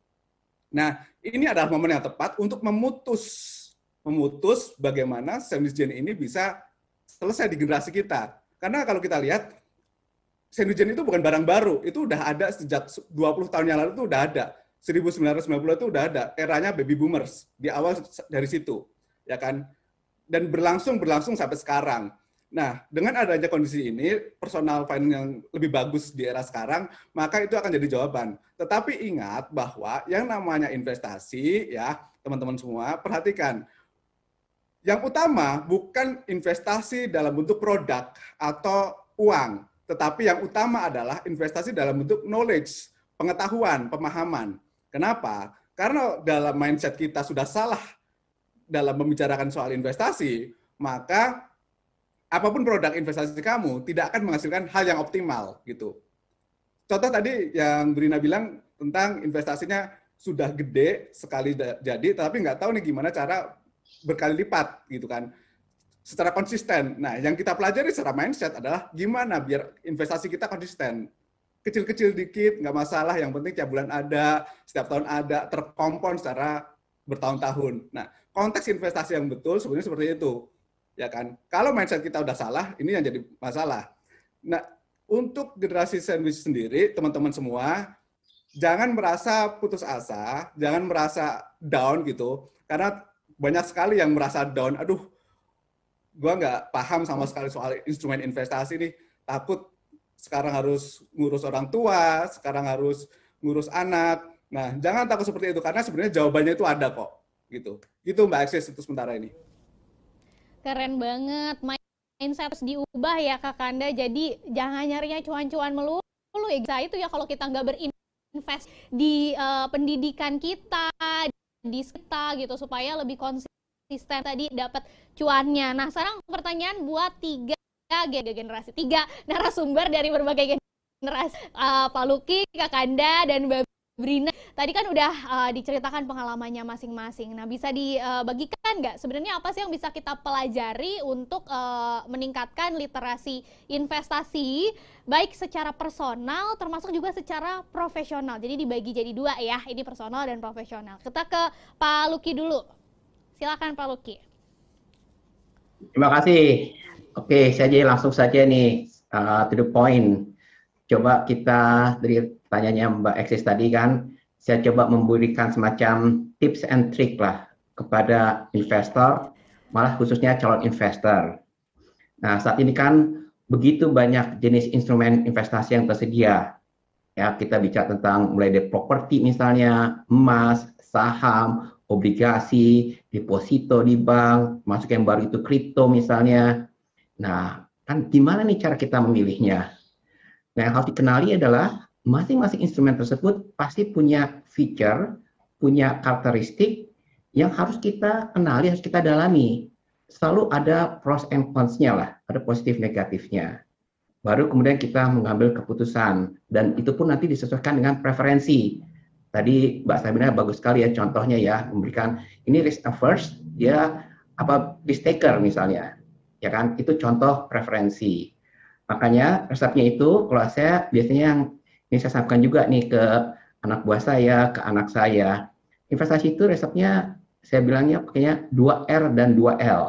Nah, ini adalah momen yang tepat untuk memutus memutus bagaimana sandwich gen ini bisa selesai di generasi kita. Karena kalau kita lihat Sandwichen itu bukan barang baru, itu udah ada sejak 20 tahun yang lalu itu udah ada. 1990 itu udah ada, eranya baby boomers di awal dari situ, ya kan? Dan berlangsung berlangsung sampai sekarang. Nah, dengan adanya kondisi ini, personal finance yang lebih bagus di era sekarang, maka itu akan jadi jawaban. Tetapi ingat bahwa yang namanya investasi, ya teman-teman semua, perhatikan, yang utama bukan investasi dalam bentuk produk atau uang, tetapi yang utama adalah investasi dalam bentuk knowledge, pengetahuan, pemahaman. Kenapa? Karena dalam mindset kita sudah salah dalam membicarakan soal investasi, maka apa pun produk investasi kamu tidak akan menghasilkan hal yang optimal gitu. Contoh tadi yang Brina bilang tentang investasinya sudah gede sekali jadi, tapi nggak tahu nih gimana cara berkali lipat gitu kan secara konsisten. Nah, yang kita pelajari secara mindset adalah gimana biar investasi kita konsisten. Kecil-kecil dikit, nggak masalah. Yang penting tiap bulan ada, setiap tahun ada, terkompon secara bertahun-tahun. Nah, konteks investasi yang betul sebenarnya seperti itu. Ya kan? Kalau mindset kita udah salah, ini yang jadi masalah. Nah, untuk generasi sandwich sendiri, teman-teman semua, jangan merasa putus asa, jangan merasa down gitu. Karena banyak sekali yang merasa down, aduh gue nggak paham sama sekali soal instrumen investasi nih. Takut sekarang harus ngurus orang tua sekarang harus ngurus anak. Nah jangan takut seperti itu karena sebenarnya jawabannya itu ada kok gitu. Gitu mbak Akses untuk sementara ini. Keren banget mindset harus diubah ya kak Kanda. Jadi jangan nyarinya cuan-cuan melulu ya itu ya kalau kita nggak berinvest di uh, pendidikan kita di kita gitu supaya lebih konsisten konsisten tadi dapat cuannya. Nah, sekarang pertanyaan buat tiga generasi, tiga narasumber dari berbagai generasi, uh, Pak Luki, Kak Kanda, dan Mbak Brina. Tadi kan udah uh, diceritakan pengalamannya masing-masing. Nah, bisa dibagikan nggak sebenarnya apa sih yang bisa kita pelajari untuk uh, meningkatkan literasi investasi, baik secara personal termasuk juga secara profesional. Jadi dibagi jadi dua ya, ini personal dan profesional. Kita ke Pak Luki dulu. Silakan Pak Luki. Terima kasih. Oke, saya jadi langsung saja nih uh, to the point. Coba kita dari tanyanya Mbak Eksis tadi kan, saya coba memberikan semacam tips and trick lah kepada investor, malah khususnya calon investor. Nah, saat ini kan begitu banyak jenis instrumen investasi yang tersedia. Ya, kita bicara tentang mulai dari properti misalnya, emas, saham, obligasi, deposito di bank, masuk yang baru itu kripto misalnya. Nah, kan gimana nih cara kita memilihnya? Nah, yang harus dikenali adalah masing-masing instrumen tersebut pasti punya feature, punya karakteristik yang harus kita kenali, harus kita dalami. Selalu ada pros and cons-nya lah, ada positif negatifnya. Baru kemudian kita mengambil keputusan dan itu pun nanti disesuaikan dengan preferensi Tadi Mbak Sabina bagus sekali ya contohnya ya memberikan ini risk averse dia apa risk taker misalnya ya kan itu contoh preferensi makanya resepnya itu kalau saya biasanya yang ini saya sampaikan juga nih ke anak buah saya, ke anak saya. Investasi itu resepnya saya bilangnya pakainya 2R dan 2L.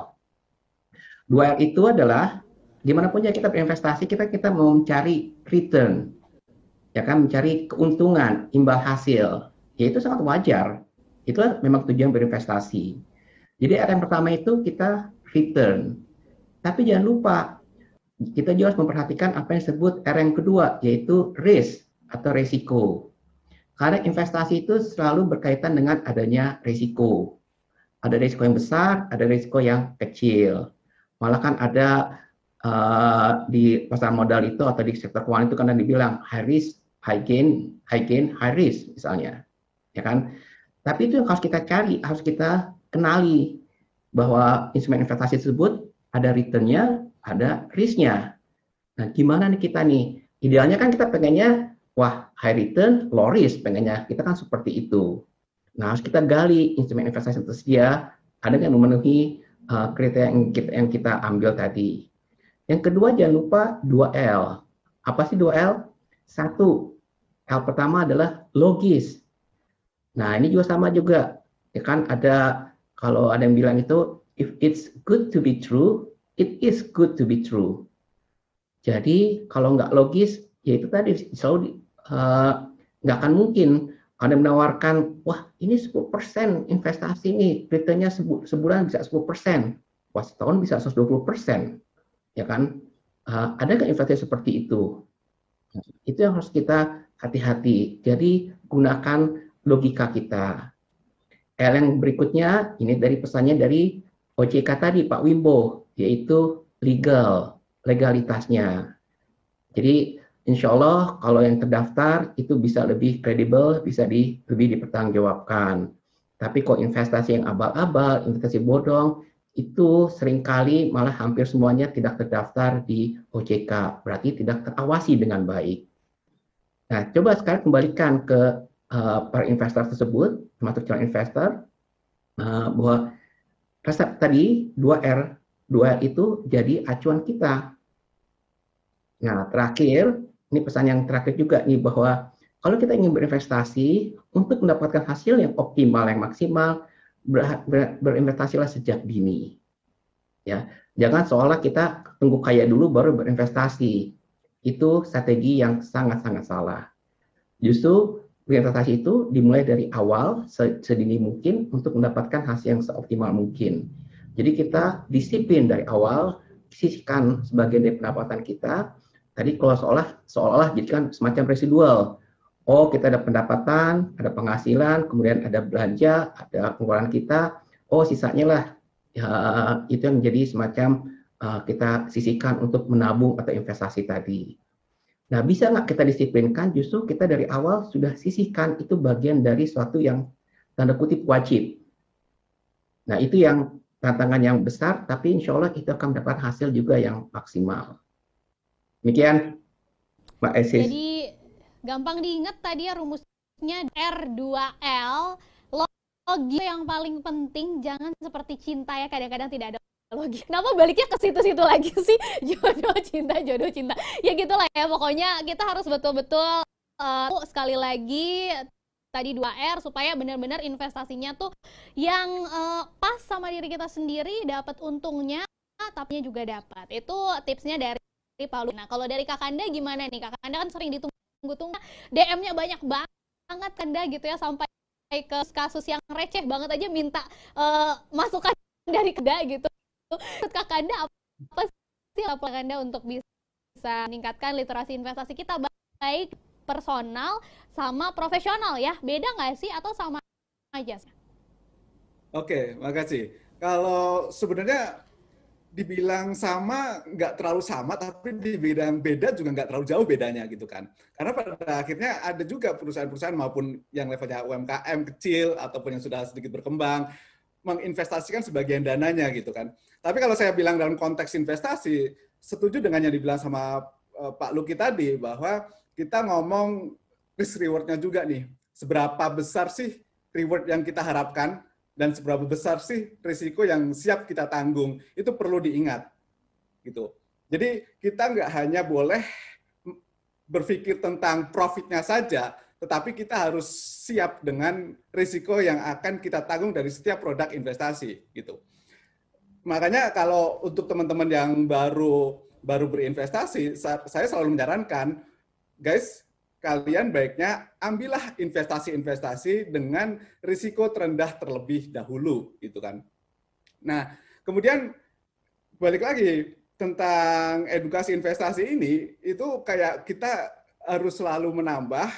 2R itu adalah gimana pun ya kita berinvestasi, kita kita mau mencari return. Ya kan, mencari keuntungan, imbal hasil. Ya itu sangat wajar. Itulah memang tujuan berinvestasi. Jadi R yang pertama itu kita return. Tapi jangan lupa, kita juga harus memperhatikan apa yang disebut R yang kedua, yaitu risk atau resiko. Karena investasi itu selalu berkaitan dengan adanya risiko. Ada risiko yang besar, ada risiko yang kecil. Malah kan ada uh, di pasar modal itu atau di sektor keuangan itu karena dibilang high risk, high gain, high gain, high risk misalnya. Ya kan? Tapi itu yang harus kita cari, harus kita kenali bahwa instrumen investasi tersebut ada returnnya, ada risknya. Nah, gimana nih kita nih? Idealnya kan kita pengennya wah high return, low risk pengennya. Kita kan seperti itu. Nah, harus kita gali instrumen investasi yang tersedia ada yang memenuhi uh, kriteria yang kita, yang kita ambil tadi. Yang kedua jangan lupa 2L. Apa sih 2L? Satu, L pertama adalah logis. Nah, ini juga sama juga. Ya kan ada kalau ada yang bilang itu if it's good to be true, it is good to be true. Jadi kalau nggak logis, ya itu tadi selalu Eh, nggak uh, akan mungkin ada menawarkan, wah ini 10% investasi nih, returnnya sebulan bisa 10%, wah setahun bisa 120%, ya kan? Uh, ada nggak investasi seperti itu? Itu yang harus kita hati-hati. Jadi gunakan logika kita. L yang berikutnya, ini dari pesannya dari OJK tadi, Pak Wimbo, yaitu legal, legalitasnya. Jadi insya Allah kalau yang terdaftar itu bisa lebih kredibel, bisa di, lebih dipertanggungjawabkan. Tapi kalau investasi yang abal-abal, investasi bodong, itu sering kali malah hampir semuanya tidak terdaftar di OJK, berarti tidak terawasi dengan baik. Nah, coba sekarang kembalikan ke uh, para investor tersebut, termasuk calon investor, uh, bahwa resep tadi 2R, 2R itu jadi acuan kita. Nah, terakhir, ini pesan yang terakhir juga nih bahwa kalau kita ingin berinvestasi untuk mendapatkan hasil yang optimal yang maksimal ber, ber, berinvestasilah sejak dini. Ya jangan seolah kita tunggu kaya dulu baru berinvestasi. Itu strategi yang sangat-sangat salah. Justru berinvestasi itu dimulai dari awal sedini mungkin untuk mendapatkan hasil yang seoptimal mungkin. Jadi kita disiplin dari awal sisihkan sebagian dari pendapatan kita. Tadi kalau seolah seolah jadi kan semacam residual. Oh, kita ada pendapatan, ada penghasilan, kemudian ada belanja, ada pengeluaran kita. Oh, sisanya lah ya, itu yang menjadi semacam uh, kita sisihkan untuk menabung atau investasi tadi. Nah, bisa nggak kita disiplinkan? Justru kita dari awal sudah sisihkan itu bagian dari suatu yang tanda kutip wajib. Nah, itu yang tantangan yang besar, tapi insya Allah itu akan mendapat hasil juga yang maksimal. Demikian, Mbak Esis. Jadi gampang diingat tadi ya rumusnya R2L. Logi yang paling penting jangan seperti cinta ya kadang-kadang tidak ada logi. Kenapa baliknya ke situ-situ lagi sih? *laughs* Jodoh cinta, jodoh cinta. Ya gitulah ya pokoknya kita harus betul-betul uh, sekali lagi tadi 2R supaya benar-benar investasinya tuh yang uh, pas sama diri kita sendiri dapat untungnya tapi juga dapat. Itu tipsnya dari Palu. Nah, kalau dari Kakanda gimana nih? Kakanda kan sering ditunggu-tunggu. DM-nya banyak banget Kanda gitu ya sampai ke kasus yang receh banget aja minta uh, masukan *laughs* dari Kanda gitu. Kakanda apa sih apa Kakanda untuk bisa meningkatkan literasi investasi kita baik personal sama profesional ya? Beda nggak sih atau sama aja? Oke, makasih. Kalau sebenarnya dibilang sama nggak terlalu sama tapi dibilang beda juga nggak terlalu jauh bedanya gitu kan. Karena pada akhirnya ada juga perusahaan-perusahaan maupun yang levelnya UMKM kecil ataupun yang sudah sedikit berkembang menginvestasikan sebagian dananya gitu kan. Tapi kalau saya bilang dalam konteks investasi setuju dengan yang dibilang sama uh, Pak Luki tadi bahwa kita ngomong risk rewardnya juga nih. Seberapa besar sih reward yang kita harapkan dan seberapa besar sih risiko yang siap kita tanggung itu perlu diingat gitu jadi kita nggak hanya boleh berpikir tentang profitnya saja tetapi kita harus siap dengan risiko yang akan kita tanggung dari setiap produk investasi gitu. Makanya kalau untuk teman-teman yang baru baru berinvestasi, saya selalu menyarankan, guys, kalian baiknya ambillah investasi-investasi dengan risiko terendah terlebih dahulu, gitu kan. Nah, kemudian balik lagi tentang edukasi investasi ini, itu kayak kita harus selalu menambah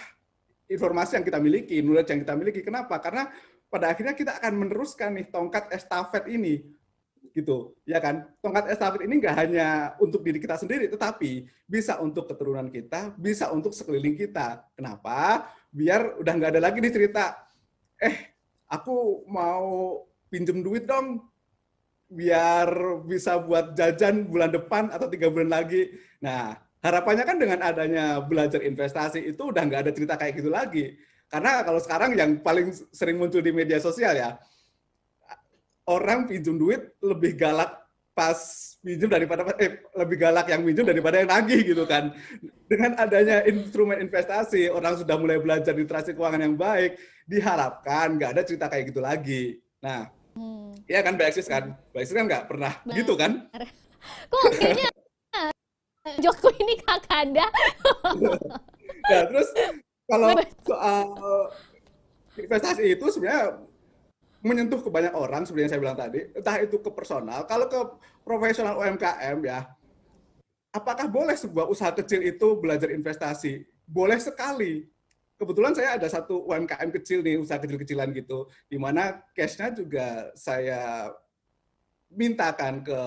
informasi yang kita miliki, knowledge yang kita miliki. Kenapa? Karena pada akhirnya kita akan meneruskan nih tongkat estafet ini gitu ya kan? Tongkat estafet ini nggak hanya untuk diri kita sendiri tetapi bisa untuk keturunan kita bisa untuk sekeliling kita. Kenapa? Biar udah nggak ada lagi nih cerita eh aku mau pinjem duit dong biar bisa buat jajan bulan depan atau tiga bulan lagi. Nah harapannya kan dengan adanya belajar investasi itu udah nggak ada cerita kayak gitu lagi. Karena kalau sekarang yang paling sering muncul di media sosial ya, orang pinjam duit lebih galak pas pinjam daripada eh lebih galak yang pinjam daripada yang nagih gitu kan. Dengan adanya instrumen investasi, orang sudah mulai belajar literasi keuangan yang baik, diharapkan nggak ada cerita kayak gitu lagi. Nah, hmm. ya kan Mbak Eksis kan, Mbak Eksis kan nggak pernah Benar. gitu kan? *laughs* Kok kayaknya Joko ini kakanda. *laughs* nah, terus kalau soal investasi itu sebenarnya menyentuh ke banyak orang seperti yang saya bilang tadi, entah itu ke personal, kalau ke profesional UMKM ya, apakah boleh sebuah usaha kecil itu belajar investasi? Boleh sekali. Kebetulan saya ada satu UMKM kecil nih, usaha kecil-kecilan gitu, di mana cash-nya juga saya mintakan ke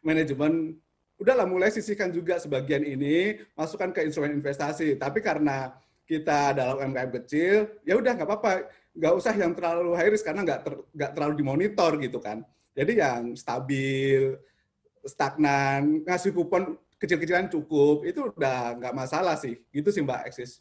manajemen udahlah mulai sisihkan juga sebagian ini, masukkan ke instrumen investasi. Tapi karena kita dalam UMKM kecil, ya udah nggak apa-apa, nggak usah yang terlalu high risk karena nggak ter, nggak terlalu dimonitor gitu kan. Jadi yang stabil, stagnan, ngasih kupon kecil-kecilan cukup, itu udah nggak masalah sih. Gitu sih Mbak Eksis.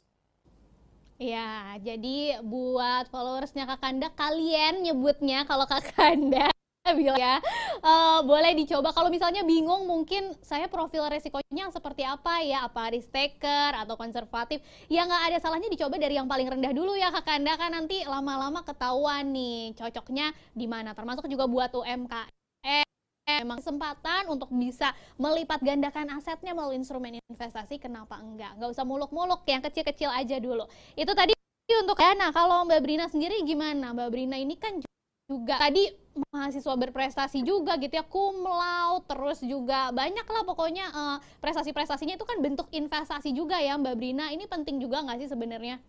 Ya, jadi buat followersnya Kakanda, kalian nyebutnya kalau Kakanda bilang ya uh, boleh dicoba. Kalau misalnya bingung mungkin saya profil resikonya seperti apa ya? Apa risk taker atau konservatif? Ya nggak ada salahnya dicoba dari yang paling rendah dulu ya kak Kanda. Kan nanti lama-lama ketahuan nih cocoknya di mana. Termasuk juga buat UMKM memang kesempatan untuk bisa melipat gandakan asetnya melalui instrumen investasi kenapa enggak? Nggak usah muluk-muluk yang kecil-kecil aja dulu. Itu tadi untuk ya nah kalau Mbak Brina sendiri gimana? Mbak Brina ini kan juga tadi mahasiswa berprestasi juga gitu ya cum laude terus juga banyak lah pokoknya uh, prestasi-prestasinya itu kan bentuk investasi juga ya Mbak Brina ini penting juga nggak sih sebenarnya?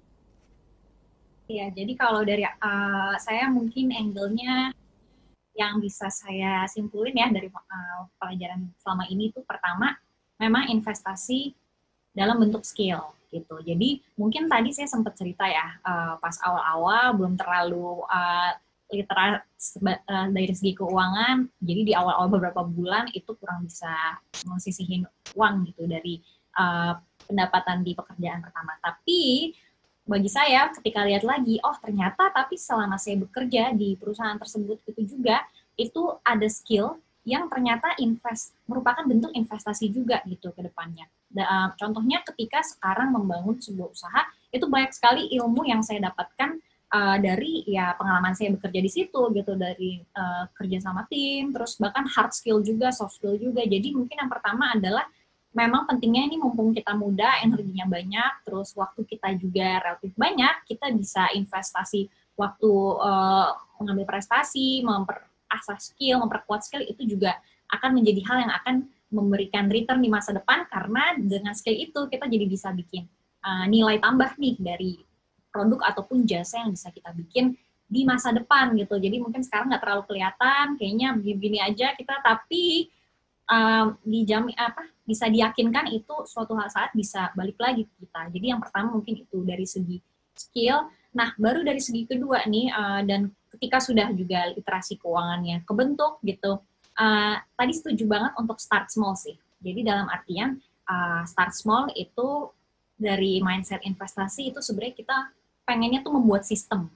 Iya jadi kalau dari uh, saya mungkin angle-nya yang bisa saya simpulin ya dari uh, pelajaran selama ini itu pertama memang investasi dalam bentuk skill gitu. Jadi mungkin tadi saya sempat cerita ya uh, pas awal-awal belum terlalu uh, literasi uh, dari segi keuangan jadi di awal-awal beberapa bulan itu kurang bisa mensisihin uang gitu dari uh, pendapatan di pekerjaan pertama tapi bagi saya ketika lihat lagi oh ternyata tapi selama saya bekerja di perusahaan tersebut itu juga itu ada skill yang ternyata invest merupakan bentuk investasi juga gitu ke depannya. uh, contohnya ketika sekarang membangun sebuah usaha itu banyak sekali ilmu yang saya dapatkan uh, dari ya pengalaman saya bekerja di situ gitu dari uh, kerja sama tim terus bahkan hard skill juga soft skill juga. Jadi mungkin yang pertama adalah memang pentingnya ini mumpung kita muda energinya banyak terus waktu kita juga relatif banyak kita bisa investasi waktu uh, mengambil prestasi memperasah skill memperkuat skill itu juga akan menjadi hal yang akan memberikan return di masa depan karena dengan skill itu kita jadi bisa bikin uh, nilai tambah nih dari produk ataupun jasa yang bisa kita bikin di masa depan gitu. Jadi mungkin sekarang nggak terlalu kelihatan, kayaknya begini-begini aja kita, tapi um, dijami apa bisa diyakinkan itu suatu hal saat bisa balik lagi ke kita. Jadi yang pertama mungkin itu dari segi skill. Nah baru dari segi kedua nih uh, dan ketika sudah juga literasi keuangannya kebentuk gitu, uh, tadi setuju banget untuk start small sih. Jadi dalam artian uh, start small itu dari mindset investasi itu sebenarnya kita pengennya tuh membuat sistem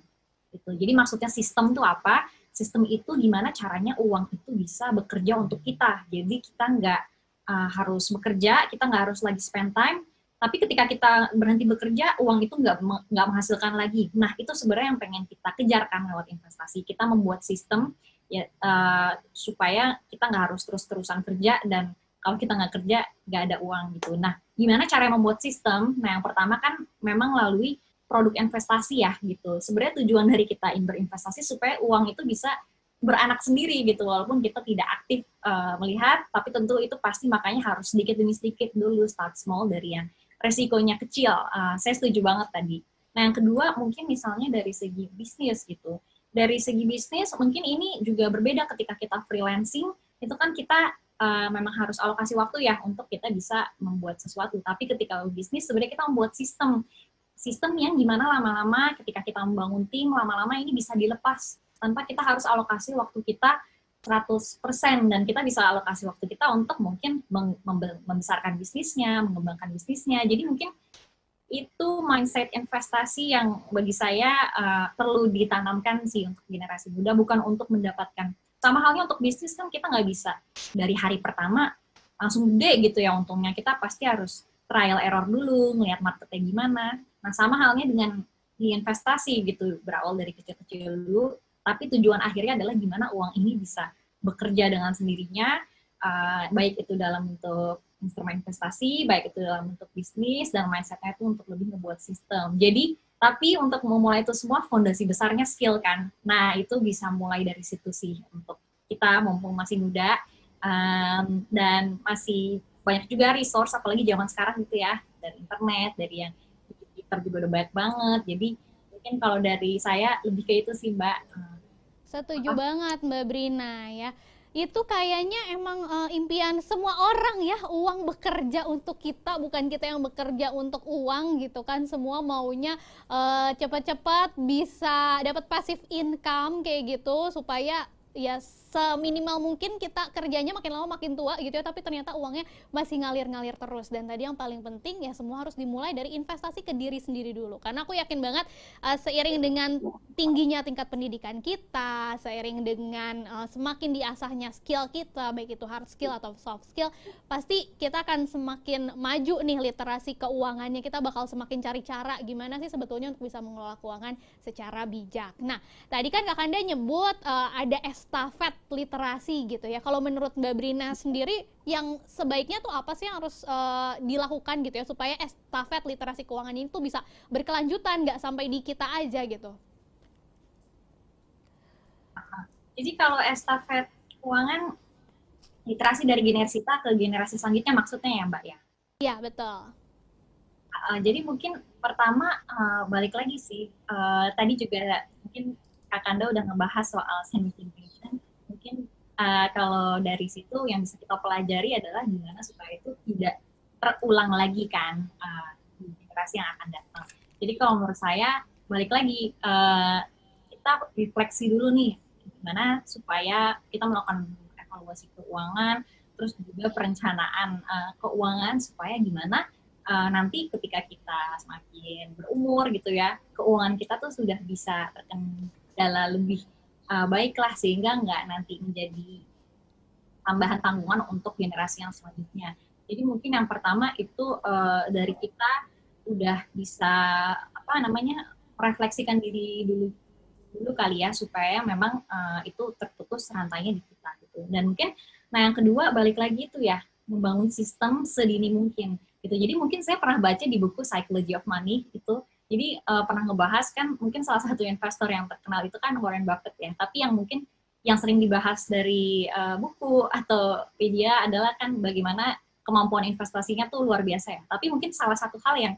gitu. Jadi maksudnya sistem tuh apa? Sistem itu gimana caranya uang itu bisa bekerja untuk kita. Jadi kita nggak uh, harus bekerja, kita nggak harus lagi spend time, tapi ketika kita berhenti bekerja uang itu nggak nggak menghasilkan lagi nah itu sebenarnya yang pengen kita kejar kan lewat investasi kita membuat sistem ya uh, supaya kita nggak harus terus-terusan kerja dan kalau kita nggak kerja nggak ada uang gitu nah gimana cara membuat sistem nah yang pertama kan memang melalui produk investasi ya gitu. Sebenarnya tujuan dari kita berinvestasi supaya uang itu bisa beranak sendiri gitu. Walaupun kita tidak aktif uh, melihat tapi tentu itu pasti makanya harus sedikit demi sedikit dulu start small dari yang resikonya kecil. Uh, saya setuju banget tadi. Nah yang kedua mungkin misalnya dari segi bisnis gitu. Dari segi bisnis mungkin ini juga berbeda ketika kita freelancing. Itu kan kita uh, memang harus alokasi waktu ya untuk kita bisa membuat sesuatu. Tapi ketika bisnis sebenarnya kita membuat sistem sistem yang gimana lama-lama ketika kita membangun tim lama-lama ini bisa dilepas tanpa kita harus alokasi waktu kita 100% dan kita bisa alokasi waktu kita untuk mungkin membesarkan bisnisnya, mengembangkan bisnisnya. Jadi mungkin itu mindset investasi yang bagi saya uh, perlu ditanamkan sih untuk generasi muda, bukan untuk mendapatkan. Sama halnya untuk bisnis kan kita nggak bisa dari hari pertama langsung gede gitu ya untungnya. Kita pasti harus trial error dulu, ngelihat marketnya gimana. Nah sama halnya dengan di investasi gitu, berawal dari kecil-kecil dulu, tapi tujuan akhirnya adalah gimana uang ini bisa bekerja dengan sendirinya, uh, baik itu dalam bentuk instrumen investasi, baik itu dalam bentuk bisnis, dan mindsetnya itu untuk lebih membuat sistem. Jadi, tapi untuk memulai itu semua, fondasi besarnya skill kan. Nah, itu bisa mulai dari situ sih untuk kita mumpung masih muda, um, dan masih banyak juga resource, apalagi zaman sekarang gitu ya, dari internet, dari yang Twitter juga udah banyak banget. Jadi, mungkin kalau dari saya lebih ke itu sih, Mbak. Setuju Apa? banget Mbak Brina ya. Itu kayaknya emang uh, impian semua orang ya, uang bekerja untuk kita, bukan kita yang bekerja untuk uang gitu kan. Semua maunya uh, cepat-cepat bisa dapat passive income kayak gitu supaya ya seminimal mungkin kita kerjanya makin lama makin tua gitu ya tapi ternyata uangnya masih ngalir-ngalir terus. Dan tadi yang paling penting ya semua harus dimulai dari investasi ke diri sendiri dulu. Karena aku yakin banget uh, seiring dengan tingginya tingkat pendidikan kita seiring dengan uh, semakin diasahnya skill kita baik itu hard skill atau soft skill pasti kita akan semakin maju nih literasi keuangannya. Kita bakal semakin cari cara gimana sih sebetulnya untuk bisa mengelola keuangan secara bijak. Nah tadi kan Kak Kanda nyebut uh, ada estafet literasi gitu ya. Kalau menurut Mbak Brina sendiri yang sebaiknya tuh apa sih yang harus uh, dilakukan gitu ya supaya estafet literasi keuangan ini tuh bisa berkelanjutan nggak sampai di kita aja gitu. Jadi kalau estafet keuangan literasi dari generasi kita ke generasi selanjutnya maksudnya ya Mbak ya? Iya betul. Uh, jadi mungkin pertama uh, balik lagi sih uh, tadi juga mungkin Kak Kanda udah ngebahas soal semi uh, kalau dari situ yang bisa kita pelajari adalah gimana supaya itu tidak terulang lagi kan uh, di generasi yang akan datang. Jadi kalau menurut saya balik lagi uh, kita refleksi dulu nih gimana supaya kita melakukan evaluasi keuangan, terus juga perencanaan uh, keuangan supaya gimana uh, nanti ketika kita semakin berumur gitu ya, keuangan kita tuh sudah bisa terkendala lebih uh, baiklah sehingga nggak nanti menjadi tambahan tanggungan untuk generasi yang selanjutnya. Jadi mungkin yang pertama itu uh, dari kita udah bisa apa namanya refleksikan diri dulu dulu kali ya supaya memang uh, itu terputus rantainya di kita gitu. Dan mungkin nah yang kedua balik lagi itu ya membangun sistem sedini mungkin gitu. Jadi mungkin saya pernah baca di buku Psychology of Money itu jadi uh, pernah ngebahas kan mungkin salah satu investor yang terkenal itu kan Warren Buffett ya. Tapi yang mungkin yang sering dibahas dari uh, buku atau media adalah kan bagaimana kemampuan investasinya tuh luar biasa ya. Tapi mungkin salah satu hal yang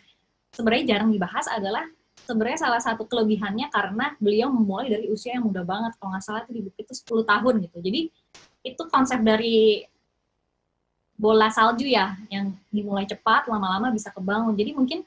sebenarnya jarang dibahas adalah sebenarnya salah satu kelebihannya karena beliau memulai dari usia yang muda banget. Kalau nggak salah di buku itu 10 tahun gitu. Jadi itu konsep dari bola salju ya yang dimulai cepat lama-lama bisa kebangun. Jadi mungkin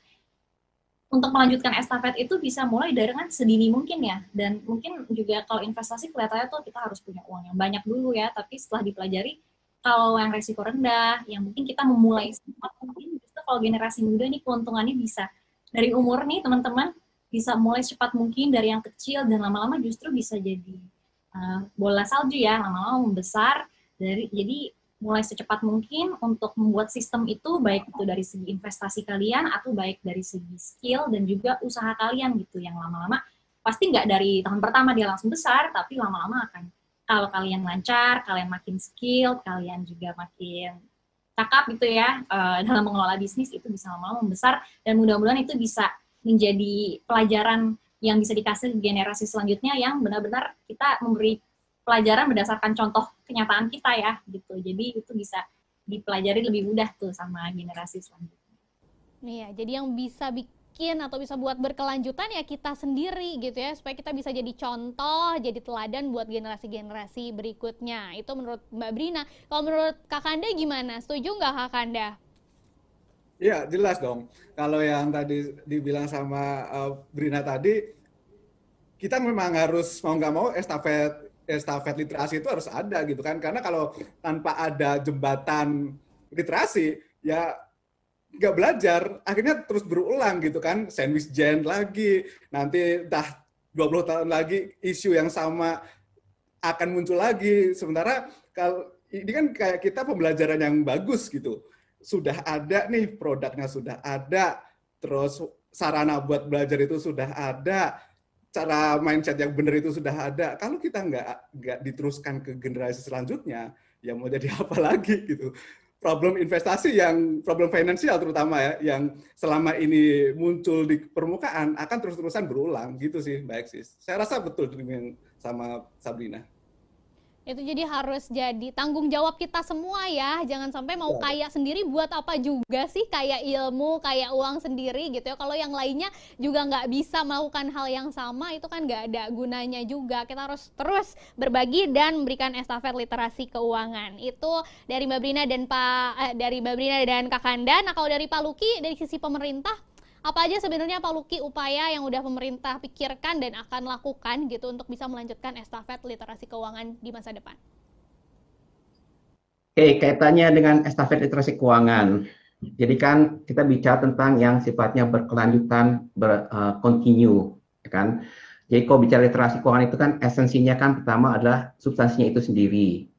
untuk melanjutkan estafet itu bisa mulai dari kan sedini mungkin ya. Dan mungkin juga kalau investasi kelihatannya tuh kita harus punya uang yang banyak dulu ya. Tapi setelah dipelajari kalau yang resiko rendah yang mungkin kita memulai sempat mungkin justru kalau generasi muda nih keuntungannya bisa. Dari umur nih teman-teman bisa mulai cepat mungkin dari yang kecil dan lama-lama justru bisa jadi uh, bola salju ya. Lama-lama membesar dari jadi mulai secepat mungkin untuk membuat sistem itu baik itu dari segi investasi kalian atau baik dari segi skill dan juga usaha kalian gitu. Yang lama-lama pasti nggak dari tahun pertama dia langsung besar tapi lama-lama akan kalau kalian lancar kalian makin skill kalian juga makin cakap gitu ya uh, dalam mengelola bisnis itu bisa lama-lama membesar dan mudah-mudahan itu bisa menjadi pelajaran yang bisa dikasih generasi selanjutnya yang benar-benar kita memberi pelajaran berdasarkan contoh kenyataan kita ya gitu. Jadi itu bisa dipelajari lebih mudah tuh sama generasi selanjutnya. Iya, jadi yang bisa bikin atau bisa buat berkelanjutan ya kita sendiri gitu ya supaya kita bisa jadi contoh, jadi teladan buat generasi-generasi berikutnya. Itu menurut Mbak Brina. Kalau menurut Kakanda gimana? Setuju nggak Kakanda? Iya, jelas dong. Kalau yang tadi dibilang sama uh, Brina tadi, kita memang harus mau nggak mau estafet estafet literasi itu harus ada gitu kan. Karena kalau tanpa ada jembatan literasi ya nggak belajar. Akhirnya terus berulang gitu kan. Sandwich gen lagi. Nanti dah 20 tahun lagi isu yang sama akan muncul lagi. Sementara kalau ini kan kayak kita pembelajaran yang bagus gitu. Sudah ada nih produknya sudah ada. Terus sarana buat belajar itu sudah ada cara mindset yang benar itu sudah ada. Kalau kita nggak nggak diteruskan ke generasi selanjutnya, ya mau jadi *laughs* apa lagi gitu. Problem investasi yang problem finansial terutama ya, yang selama ini muncul di permukaan akan terus-terusan berulang gitu sih, Mbak Eksis. Saya rasa betul dengan sama Sabrina itu jadi harus jadi tanggung jawab kita semua ya. Jangan sampai mau kaya sendiri buat apa juga sih? Kayak ilmu kayak uang sendiri gitu ya. Kalau yang lainnya juga nggak bisa melakukan hal yang sama itu kan nggak ada gunanya juga. Kita harus terus berbagi dan memberikan estafet literasi keuangan. Itu dari Mbak Brina dan Pak eh, dari Mbak Brina dan Kak Kanda. Nah kalau dari Pak Luki dari sisi pemerintah apa aja sebenarnya Pak Luki upaya yang udah pemerintah pikirkan dan akan lakukan gitu untuk bisa melanjutkan estafet literasi keuangan di masa depan? Oke, kaitannya dengan estafet literasi keuangan. Jadi kan kita bicara tentang yang sifatnya berkelanjutan, berkontinu, uh, ya kan? Jadi kalau bicara literasi keuangan itu kan esensinya kan pertama adalah substansinya itu sendiri.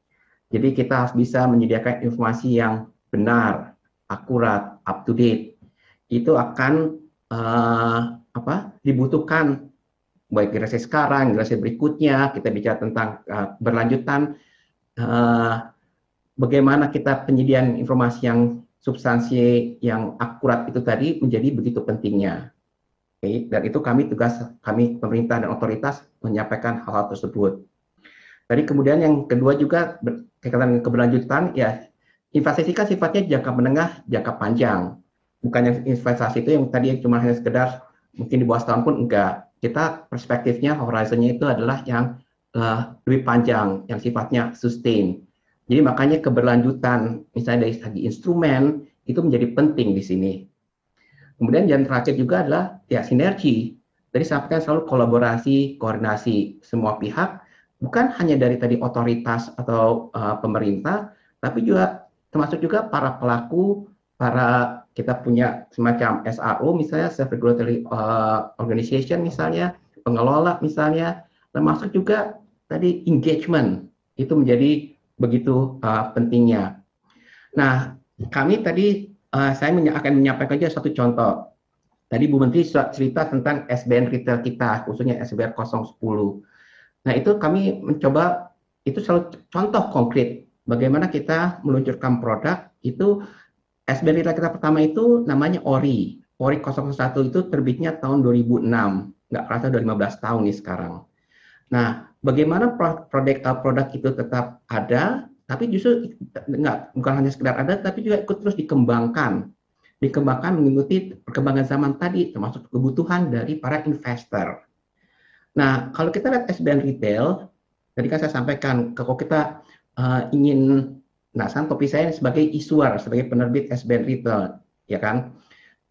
Jadi kita harus bisa menyediakan informasi yang benar, akurat, up to date itu akan uh, apa dibutuhkan baik generasi sekarang, generasi berikutnya. Kita bicara tentang uh, berlanjutan uh, bagaimana kita penyediaan informasi yang substansi yang akurat itu tadi menjadi begitu pentingnya. Okay? Dan itu kami tugas kami pemerintah dan otoritas menyampaikan hal-hal tersebut. Tadi kemudian yang kedua juga berkaitan keberlanjutan ya investasi kan sifatnya jangka menengah, jangka panjang bukan yang investasi itu yang tadi cuma hanya sekedar mungkin di bawah setahun pun enggak. Kita perspektifnya horizonnya itu adalah yang uh, lebih panjang, yang sifatnya sustain. Jadi makanya keberlanjutan misalnya dari segi instrumen itu menjadi penting di sini. Kemudian yang terakhir juga adalah ya sinergi. Tadi sampaikan selalu kolaborasi, koordinasi semua pihak, bukan hanya dari tadi otoritas atau uh, pemerintah, tapi juga termasuk juga para pelaku, para kita punya semacam SRO misalnya self regulatory uh, organization misalnya pengelola misalnya termasuk juga tadi engagement itu menjadi begitu uh, pentingnya. Nah kami tadi uh, saya akan menyampaikan aja satu contoh. Tadi Bu Menteri cerita tentang SBN retail kita khususnya SBN 010. Nah itu kami mencoba itu selalu contoh konkret bagaimana kita meluncurkan produk itu SBN Retail kita pertama itu namanya ORI. ORI 01 itu terbitnya tahun 2006. Nggak kerasa udah 15 tahun nih sekarang. Nah, bagaimana produk uh, produk itu tetap ada, tapi justru nggak bukan hanya sekedar ada, tapi juga ikut terus dikembangkan. Dikembangkan mengikuti perkembangan zaman tadi, termasuk kebutuhan dari para investor. Nah, kalau kita lihat SBN Retail, tadi kan saya sampaikan, kalau kita uh, ingin Nah, sekarang topik saya sebagai issuer, sebagai penerbit SBN Retail, ya kan?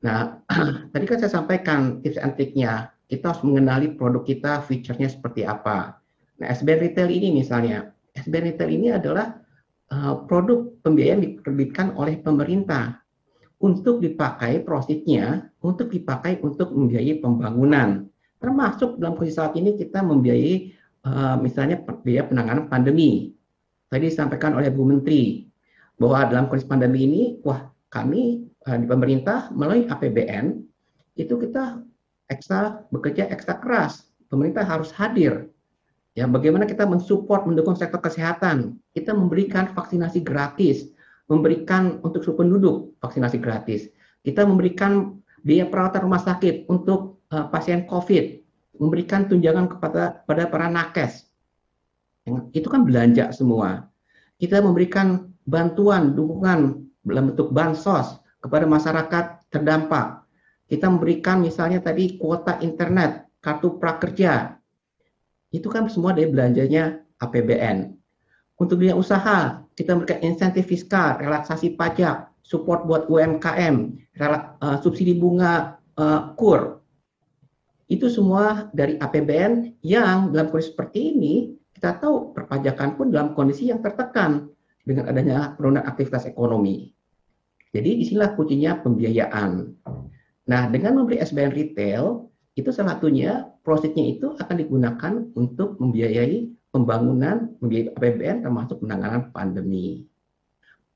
Nah, *clears throat* tadi kan saya sampaikan tips and triknya. Kita harus mengenali produk kita, fiturnya seperti apa. Nah, SBN Retail ini misalnya, SBN Retail ini adalah uh, produk pembiayaan diterbitkan oleh pemerintah untuk dipakai prosesnya, untuk dipakai untuk membiayai pembangunan. Termasuk dalam kondisi saat ini kita membiayai uh, misalnya biaya penanganan pandemi, tadi disampaikan oleh Bu Menteri, bahwa dalam kondisi pandemi ini, wah kami uh, di pemerintah melalui APBN itu kita ekstra bekerja ekstra keras. Pemerintah harus hadir. Ya, bagaimana kita mensupport mendukung sektor kesehatan? Kita memberikan vaksinasi gratis, memberikan untuk seluruh penduduk vaksinasi gratis. Kita memberikan biaya perawatan rumah sakit untuk uh, pasien COVID, memberikan tunjangan kepada pada para nakes. Itu kan belanja semua. Kita memberikan bantuan, dukungan dalam bentuk bansos kepada masyarakat terdampak. Kita memberikan misalnya tadi kuota internet, kartu prakerja. Itu kan semua dari belanjanya APBN. Untuk dunia usaha, kita memberikan insentif fiskal, relaksasi pajak, support buat UMKM, uh, subsidi bunga uh, kur. Itu semua dari APBN yang dalam kondisi seperti ini, kita tahu perpajakan pun dalam kondisi yang tertekan dengan adanya penurunan aktivitas ekonomi. Jadi di sinilah kuncinya pembiayaan. Nah, dengan membeli SBN retail, itu salah satunya prosesnya itu akan digunakan untuk membiayai pembangunan, membiayai APBN termasuk penanganan pandemi.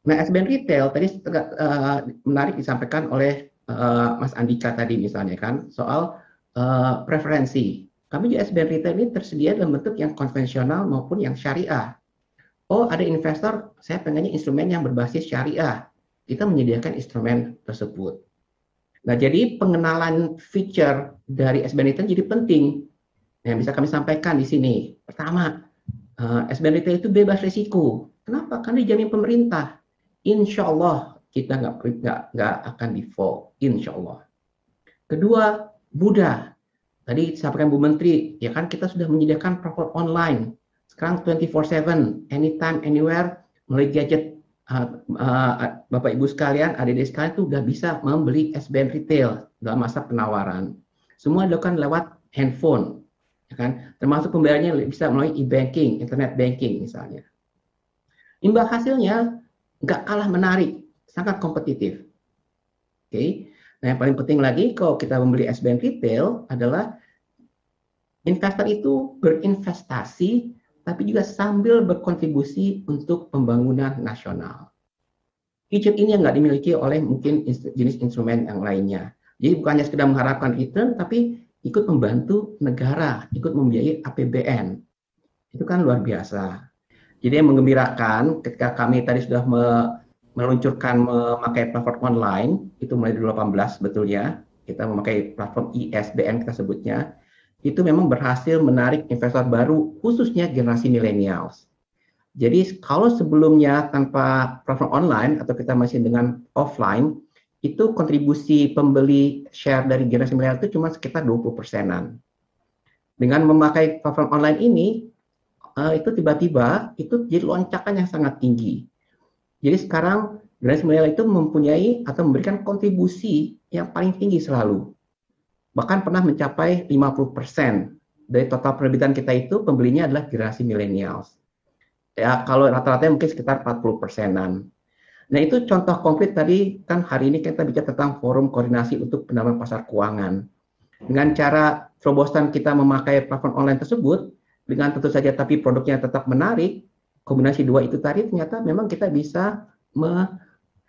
Nah, SBN retail tadi uh, menarik disampaikan oleh uh, Mas Andika tadi misalnya kan soal uh, preferensi. Kami di SBN retail ini tersedia dalam bentuk yang konvensional maupun yang syariah oh ada investor, saya pengennya instrumen yang berbasis syariah. Kita menyediakan instrumen tersebut. Nah, jadi pengenalan feature dari SBN Retail jadi penting. Yang bisa kami sampaikan di sini. Pertama, eh, SBN Retail itu bebas risiko. Kenapa? Karena dijamin pemerintah. Insya Allah kita nggak nggak akan default. Insya Allah. Kedua, mudah. Tadi disampaikan Bu Menteri, ya kan kita sudah menyediakan platform online sekarang 24/7, anytime, anywhere, melalui gadget uh, uh, Bapak Ibu sekalian, adik-adik sekalian itu sudah bisa membeli SBN retail dalam masa penawaran. Semua dilakukan lewat handphone, ya kan? Termasuk pembayarannya bisa melalui e-banking, internet banking misalnya. Imbal hasilnya nggak kalah menarik, sangat kompetitif. Oke, okay? Nah yang paling penting lagi kalau kita membeli SBN retail adalah investor itu berinvestasi tapi juga sambil berkontribusi untuk pembangunan nasional. Feature ini yang nggak dimiliki oleh mungkin jenis instrumen yang lainnya. Jadi bukannya sekedar mengharapkan return, tapi ikut membantu negara, ikut membiayai APBN. Itu kan luar biasa. Jadi yang mengembirakan ketika kami tadi sudah meluncurkan memakai platform online, itu mulai 2018 betulnya, kita memakai platform ISBN kita sebutnya, itu memang berhasil menarik investor baru khususnya generasi millennials. Jadi kalau sebelumnya tanpa platform online atau kita masih dengan offline, itu kontribusi pembeli share dari generasi milenial itu cuma sekitar 20 persenan. Dengan memakai platform online ini, uh, itu tiba-tiba itu jadi loncakan yang sangat tinggi. Jadi sekarang generasi milenial itu mempunyai atau memberikan kontribusi yang paling tinggi selalu bahkan pernah mencapai 50% dari total penerbitan kita itu pembelinya adalah generasi millennials. Ya, kalau rata-rata mungkin sekitar 40 persenan. Nah, itu contoh konkret tadi kan hari ini kita bicara tentang forum koordinasi untuk penanaman pasar keuangan. Dengan cara terobosan kita memakai platform online tersebut, dengan tentu saja tapi produknya tetap menarik, kombinasi dua itu tadi ternyata memang kita bisa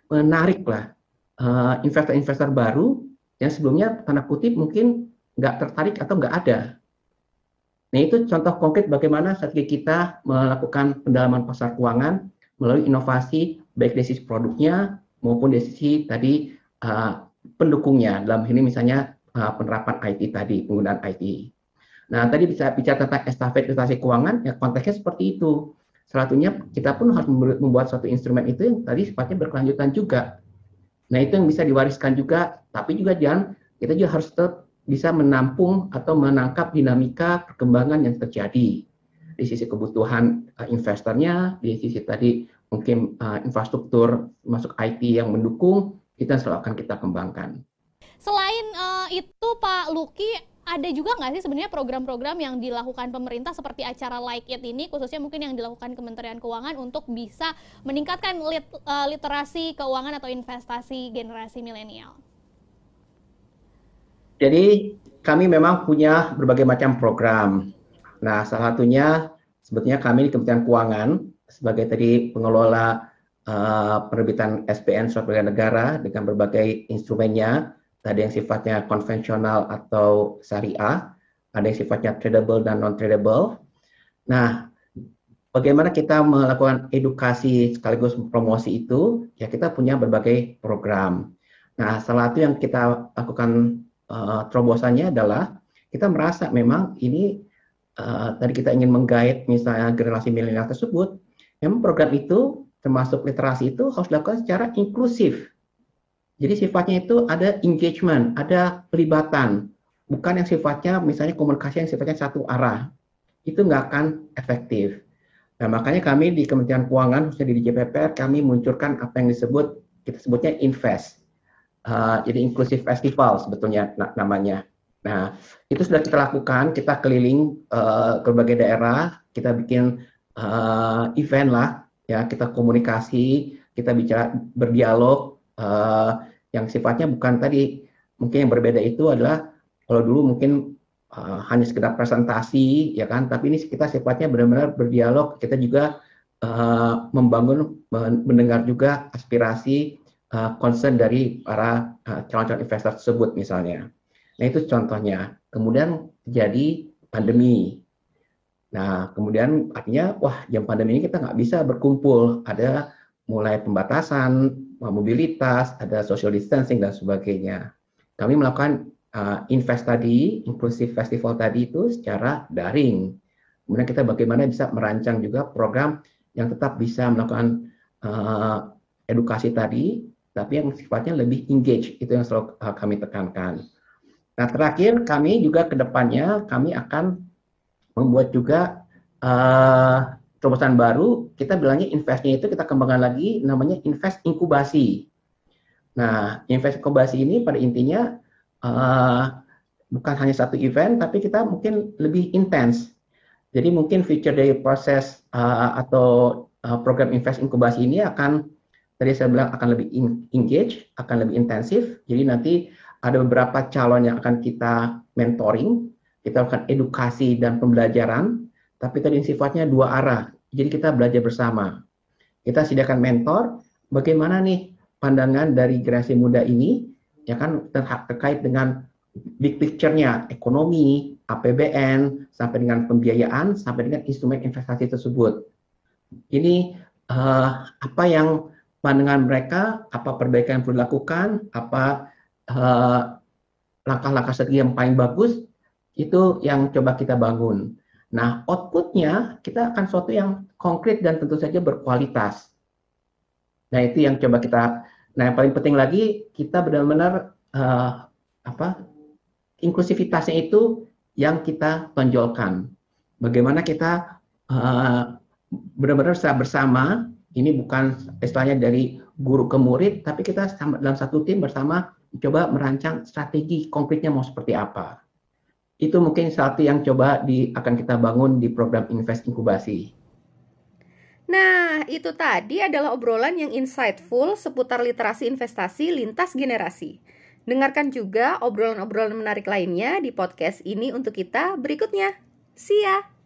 menarik lah eh, investor-investor baru yang sebelumnya tanda kutip mungkin nggak tertarik atau nggak ada. Nah itu contoh konkret bagaimana strategi kita melakukan pendalaman pasar keuangan melalui inovasi baik dari sisi produknya maupun dari sisi tadi uh, pendukungnya dalam ini misalnya uh, penerapan IT tadi penggunaan IT. Nah tadi bisa bicara tentang estafet investasi keuangan ya konteksnya seperti itu. Salah satunya kita pun harus membuat suatu instrumen itu yang tadi sifatnya berkelanjutan juga Nah itu yang bisa diwariskan juga, tapi juga jangan kita juga harus tetap bisa menampung atau menangkap dinamika perkembangan yang terjadi di sisi kebutuhan uh, investornya, di sisi tadi mungkin uh, infrastruktur masuk IT yang mendukung, kita selalu akan kita kembangkan. Selain uh, itu Pak Luki, ada juga nggak sih sebenarnya program-program yang dilakukan pemerintah seperti acara Like It ini khususnya mungkin yang dilakukan Kementerian Keuangan untuk bisa meningkatkan lit, uh, literasi keuangan atau investasi generasi milenial? Jadi kami memang punya berbagai macam program. Nah, salah satunya sebetulnya kami di Kementerian Keuangan sebagai tadi pengelola uh, penerbitan SPN surat berharga negara dengan berbagai instrumennya, tadi yang sifatnya konvensional atau syariah, ada yang sifatnya tradable dan non tradable. Nah, bagaimana kita melakukan edukasi sekaligus promosi itu? Ya kita punya berbagai program. Nah, salah satu yang kita lakukan uh, terobosannya adalah kita merasa memang ini uh, tadi kita ingin menggait misalnya generasi milenial tersebut, memang program itu termasuk literasi itu harus dilakukan secara inklusif. Jadi sifatnya itu ada engagement, ada pelibatan, bukan yang sifatnya misalnya komunikasi yang sifatnya satu arah. Itu nggak akan efektif. Nah makanya kami di Kementerian Keuangan, khususnya di DJPPR, kami munculkan apa yang disebut, kita sebutnya invest. Uh, jadi inclusive festival sebetulnya namanya. Nah, itu sudah kita lakukan, kita keliling uh, ke berbagai daerah, kita bikin uh, event lah, ya kita komunikasi, kita bicara berdialog uh, yang sifatnya bukan tadi mungkin yang berbeda itu adalah kalau dulu mungkin uh, hanya sekedar presentasi ya kan, tapi ini kita sifatnya benar-benar berdialog, kita juga uh, membangun mendengar juga aspirasi uh, concern dari para calon-calon uh, investor tersebut misalnya. Nah itu contohnya. Kemudian jadi pandemi Nah, kemudian artinya, wah, jam pandemi ini kita nggak bisa berkumpul. Ada mulai pembatasan mobilitas, ada social distancing dan sebagainya. Kami melakukan uh, invest tadi, inclusive festival tadi itu secara daring. Kemudian kita bagaimana bisa merancang juga program yang tetap bisa melakukan uh, edukasi tadi, tapi yang sifatnya lebih engage. Itu yang selalu uh, kami tekankan. Nah, terakhir kami juga ke depannya kami akan membuat juga uh, terobosan baru, kita bilangnya investnya itu kita kembangkan lagi namanya invest inkubasi. Nah, invest inkubasi ini pada intinya uh, bukan hanya satu event, tapi kita mungkin lebih intens. Jadi mungkin feature dari proses uh, atau uh, program invest inkubasi ini akan tadi saya bilang akan lebih engage, akan lebih intensif. Jadi nanti ada beberapa calon yang akan kita mentoring kita lakukan edukasi dan pembelajaran, tapi tadi sifatnya dua arah. Jadi kita belajar bersama. Kita sediakan mentor, bagaimana nih pandangan dari generasi muda ini, ya kan terkait dengan big picture-nya, ekonomi, APBN, sampai dengan pembiayaan, sampai dengan instrumen investasi tersebut. Ini uh, apa yang pandangan mereka, apa perbaikan yang perlu dilakukan, apa uh, langkah-langkah strategi yang paling bagus itu yang coba kita bangun. Nah, outputnya kita akan suatu yang konkret dan tentu saja berkualitas. Nah, itu yang coba kita. Nah, yang paling penting lagi kita benar-benar uh, apa inklusivitasnya itu yang kita tonjolkan. Bagaimana kita uh, benar-benar secara bersama. Ini bukan istilahnya dari guru ke murid, tapi kita dalam satu tim bersama coba merancang strategi konkretnya mau seperti apa itu mungkin satu yang coba di, akan kita bangun di program Invest Inkubasi. Nah, itu tadi adalah obrolan yang insightful seputar literasi investasi lintas generasi. Dengarkan juga obrolan-obrolan menarik lainnya di podcast ini untuk kita berikutnya. See ya!